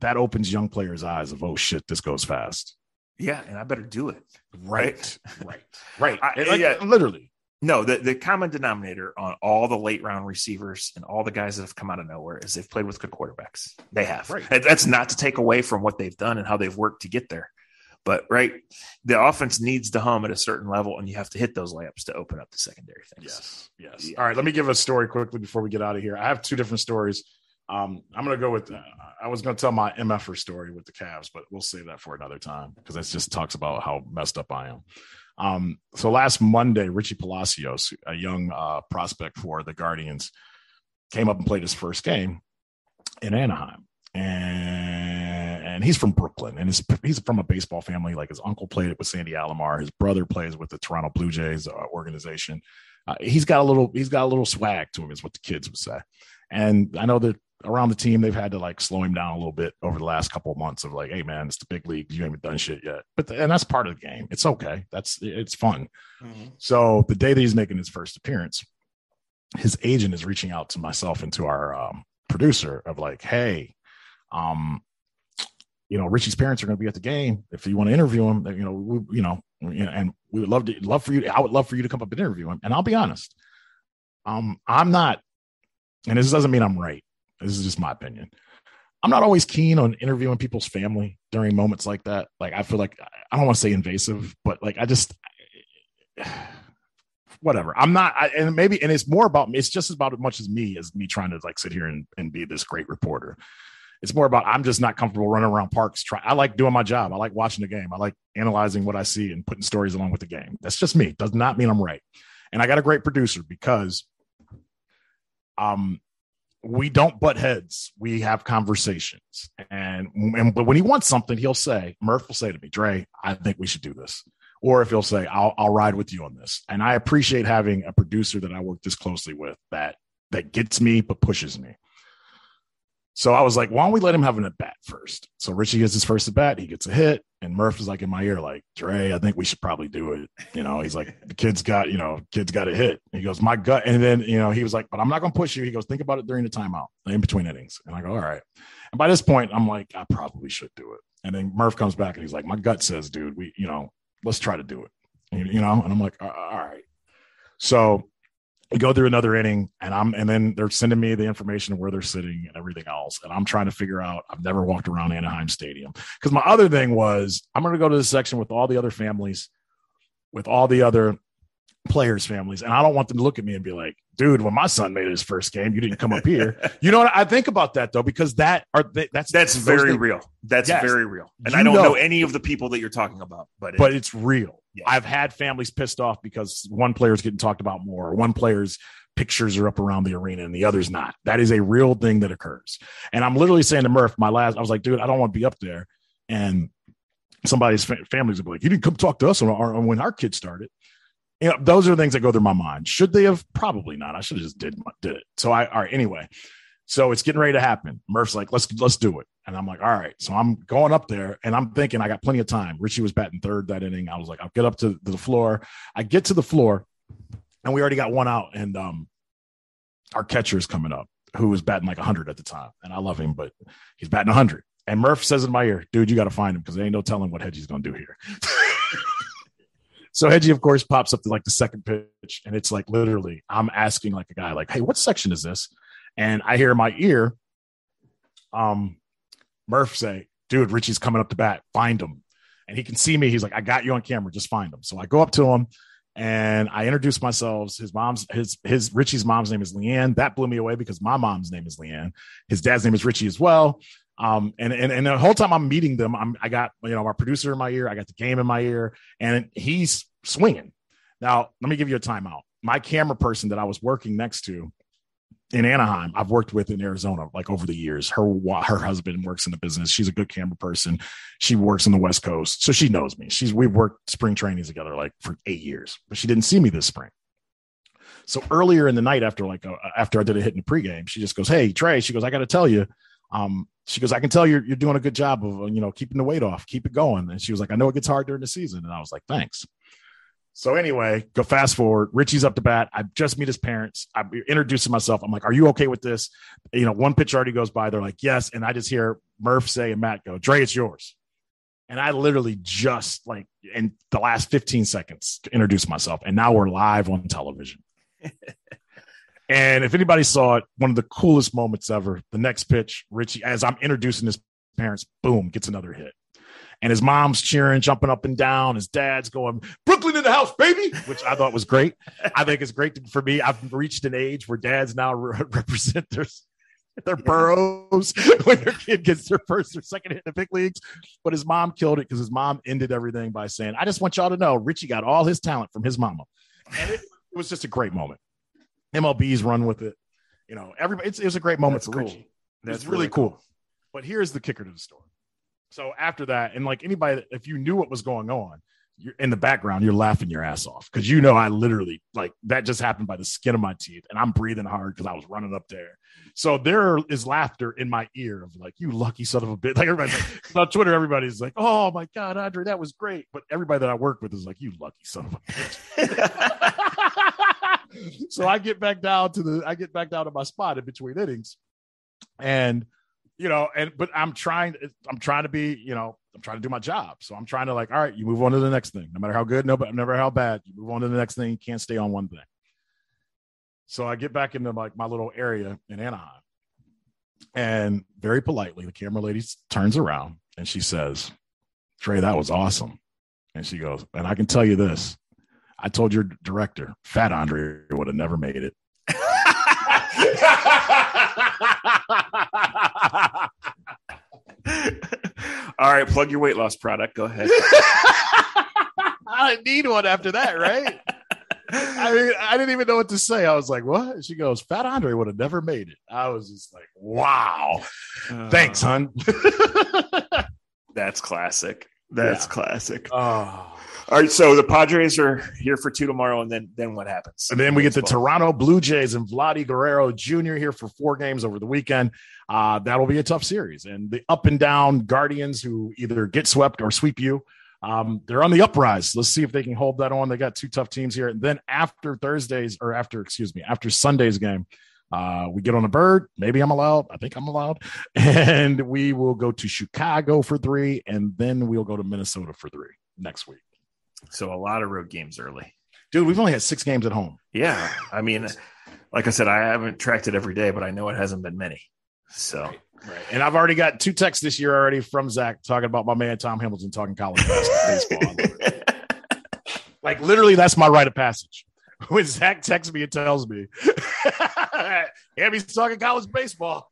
that opens young players' eyes of, oh shit, this goes fast. Yeah, and I better do it. Right, right, right. I, like, yeah, literally. No, the, the common denominator on all the late round receivers and all the guys that have come out of nowhere is they've played with good quarterbacks. They have. Right. That's not to take away from what they've done and how they've worked to get there. But right, the offense needs to hum at a certain level, and you have to hit those layups to open up the secondary things. Yes, yes. Yeah. All right, let me give a story quickly before we get out of here. I have two different stories. Um, I'm going to go with. Uh, I was going to tell my MFR story with the Cavs, but we'll save that for another time because it just talks about how messed up I am. Um, so last Monday, Richie Palacios, a young uh, prospect for the Guardians, came up and played his first game in Anaheim, and and he's from Brooklyn, and he's he's from a baseball family. Like his uncle played it with Sandy Alomar, his brother plays with the Toronto Blue Jays uh, organization. Uh, he's got a little he's got a little swag to him, is what the kids would say. And I know that around the team, they've had to like slow him down a little bit over the last couple of months of like, hey man, it's the big league. You haven't done shit yet. But and that's part of the game. It's okay. That's it's fun. Mm-hmm. So the day that he's making his first appearance, his agent is reaching out to myself and to our um, producer of like, hey, um, you know, Richie's parents are going to be at the game. If you want to interview him, you know, we, you know, and we would love to love for you. I would love for you to come up and interview him. And I'll be honest, um, I'm not, and this doesn't mean I'm right. This is just my opinion. I'm not always keen on interviewing people's family during moments like that. Like I feel like I don't want to say invasive, but like I just whatever. I'm not, I, and maybe, and it's more about me. It's just about as much as me as me trying to like sit here and, and be this great reporter. It's more about I'm just not comfortable running around parks. Try, I like doing my job. I like watching the game. I like analyzing what I see and putting stories along with the game. That's just me. Does not mean I'm right. And I got a great producer because, um, we don't butt heads. We have conversations. And, and but when he wants something, he'll say, Murph will say to me, Dre, I think we should do this. Or if he'll say, I'll, I'll ride with you on this. And I appreciate having a producer that I work this closely with that that gets me but pushes me. So I was like, why don't we let him have an at bat first? So Richie gets his first at bat, he gets a hit, and Murph is like in my ear, like, Dre, I think we should probably do it. You know, he's like, the kid's got, you know, kid's got a hit. He goes, my gut. And then, you know, he was like, but I'm not going to push you. He goes, think about it during the timeout, in between innings. And I go, all right. And by this point, I'm like, I probably should do it. And then Murph comes back and he's like, my gut says, dude, we, you know, let's try to do it. You know, and I'm like, all right. So go through another inning and I'm and then they're sending me the information of where they're sitting and everything else. And I'm trying to figure out I've never walked around Anaheim Stadium. Because my other thing was I'm gonna go to the section with all the other families, with all the other players' families, and I don't want them to look at me and be like, dude, when my son made his first game, you didn't come up here. you know what? I think about that though, because that are that's that's very things. real. That's yes. very real. And you I don't know. know. any of the people that you're talking about, but but it's real. I've had families pissed off because one player's getting talked about more, or one player's pictures are up around the arena and the other's not. That is a real thing that occurs. And I'm literally saying to Murph, my last, I was like, dude, I don't want to be up there. And somebody's fa- families would be like, you didn't come talk to us on, our, on when our kids started you know, those are things that go through my mind. Should they have? Probably not. I should have just did did it. So I all right. Anyway, so it's getting ready to happen. Murph's like, let's let's do it, and I'm like, all right. So I'm going up there, and I'm thinking I got plenty of time. Richie was batting third that inning. I was like, I'll get up to, the floor. I get to the floor, and we already got one out, and um, our catcher is coming up, who was batting like 100 at the time, and I love him, but he's batting 100. And Murph says in my ear, dude, you got to find him because there ain't no telling what Hedgie's going to do here. So Hedgie, of course, pops up to like the second pitch, and it's like literally, I'm asking like a guy, like, "Hey, what section is this?" And I hear in my ear, um, Murph say, "Dude, Richie's coming up to bat. Find him." And he can see me. He's like, "I got you on camera. Just find him." So I go up to him, and I introduce myself. His mom's his his Richie's mom's name is Leanne. That blew me away because my mom's name is Leanne. His dad's name is Richie as well. Um, and, and, and the whole time I'm meeting them, I'm, I got, you know, our producer in my ear, I got the game in my ear, and he's swinging. Now, let me give you a timeout. My camera person that I was working next to in Anaheim, I've worked with in Arizona like over the years. Her her husband works in the business. She's a good camera person. She works in the West Coast, so she knows me. She's we've worked spring trainings together like for eight years, but she didn't see me this spring. So earlier in the night, after like uh, after I did a hit in the pregame, she just goes, "Hey Trey," she goes, "I got to tell you, um, she goes, I can tell you're, you're doing a good job of, you know, keeping the weight off, keep it going. And she was like, I know it gets hard during the season. And I was like, thanks. So anyway, go fast forward. Richie's up to bat. I just meet his parents. I'm introducing myself. I'm like, "Are you okay with this?" You know, one pitch already goes by. They're like, "Yes," and I just hear Murph say and Matt go, "Dre, it's yours." And I literally just like in the last 15 seconds to introduce myself, and now we're live on television. And if anybody saw it, one of the coolest moments ever, the next pitch, Richie, as I'm introducing his parents, boom, gets another hit. And his mom's cheering, jumping up and down. His dad's going, Brooklyn in the house, baby, which I thought was great. I think it's great for me. I've reached an age where dads now re- represent their their boroughs when their kid gets their first or second hit in the big leagues. But his mom killed it because his mom ended everything by saying, I just want y'all to know Richie got all his talent from his mama. And it, it was just a great moment. MLB's run with it. You know, everybody, it's, it was a great moment That's for cool. Richie. That's That's really cool. But here's the kicker to the story. So after that, and like anybody, if you knew what was going on, you're in the background, you're laughing your ass off because you know I literally like that just happened by the skin of my teeth, and I'm breathing hard because I was running up there. So there is laughter in my ear of like, "You lucky son of a bitch!" Like everybody's like, on Twitter, everybody's like, "Oh my god, Andre, that was great," but everybody that I work with is like, "You lucky son of a bitch." so I get back down to the I get back down to my spot in between innings, and you know, and but I'm trying I'm trying to be you know I'm trying to do my job, so I'm trying to like all right, you move on to the next thing, no matter how good, no, no matter how bad, you move on to the next thing. You can't stay on one thing. So I get back into like my little area in Anaheim, and very politely, the camera lady turns around and she says, "Trey, that was awesome." And she goes, "And I can tell you this." I told your director, Fat Andre would have never made it. All right, plug your weight loss product. Go ahead. I didn't need one after that, right? I mean, I didn't even know what to say. I was like, "What?" She goes, "Fat Andre would have never made it." I was just like, "Wow, thanks, Uh, hun." That's classic. That's Yeah. classic. oh. All right, so the Padres are here for two tomorrow, and then then what happens? And then we get the Toronto Blue Jays and Vladdy Guerrero Jr. here for four games over the weekend. Uh, that'll be a tough series. And the up and down Guardians who either get swept or sweep you, um, they're on the uprise. Let's see if they can hold that on. They got two tough teams here. And then after Thursdays, or after, excuse me, after Sunday's game, uh, we get on a bird. Maybe I'm allowed. I think I'm allowed. And we will go to Chicago for three. And then we'll go to Minnesota for three next week. So a lot of road games early. Dude, we've only had six games at home. Yeah, I mean, like I said, I haven't tracked it every day, but I know it hasn't been many. So Right. And I've already got two texts this year already from Zach talking about my man Tom Hamilton talking college basketball. baseball. like literally, that's my rite of passage. When Zach texts me and tells me, "Yeah, he's talking college baseball."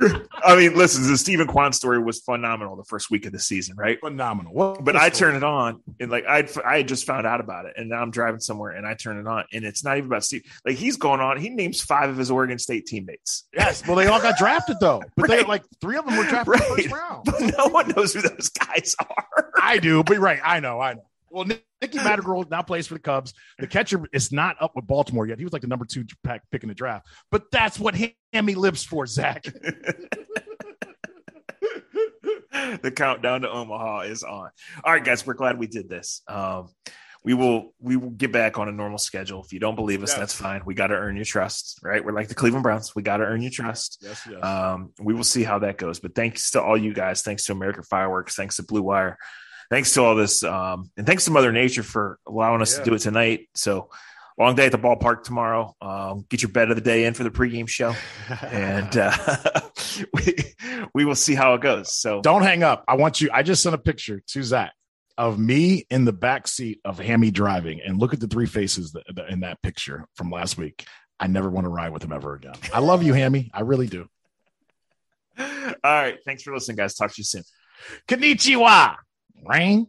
I mean, listen, the Steven Kwan story was phenomenal the first week of the season, right? Phenomenal. What, But I turn it on and like I I just found out about it, and now I'm driving somewhere and I turn it on, and it's not even about Steve. Like he's going on, he names five of his Oregon State teammates, Yes. Well, they all got drafted though, but they Right. like three of them were drafted Right. first round. but no one knows who those guys are. I do, but right, I know, I know. Well, Nick- Nicky Madrigal now plays for the Cubs. The catcher is not up with Baltimore yet. He was like the number two pack pick in the draft, but that's what Hammy lives for, Zach. the countdown to Omaha is on. All right, guys, we're glad we did this. Um, we will we will get back on a normal schedule. If you don't believe us, Yes. that's fine. We got to earn your trust, right? We're like the Cleveland Browns. We got to earn your trust. Yes, yes. Um, we will see how that goes. But thanks to all you guys. Thanks to American Fireworks. Thanks to Blue Wire. Thanks to all this, um, and thanks to Mother Nature for allowing us Yeah. to do it tonight. So, long day at the ballpark tomorrow. Um, get your bet of the day in for the pregame show, and uh, we we will see how it goes. So, Don't hang up. I want you. I just sent a picture to Zach of me in the back seat of Hammy driving, and look at the three faces that, that- in that picture from last week. I never want to ride with him ever again. I love you, Hammy. I really do. all right. Thanks for listening, guys. Talk to you soon. Konnichiwa. Ring.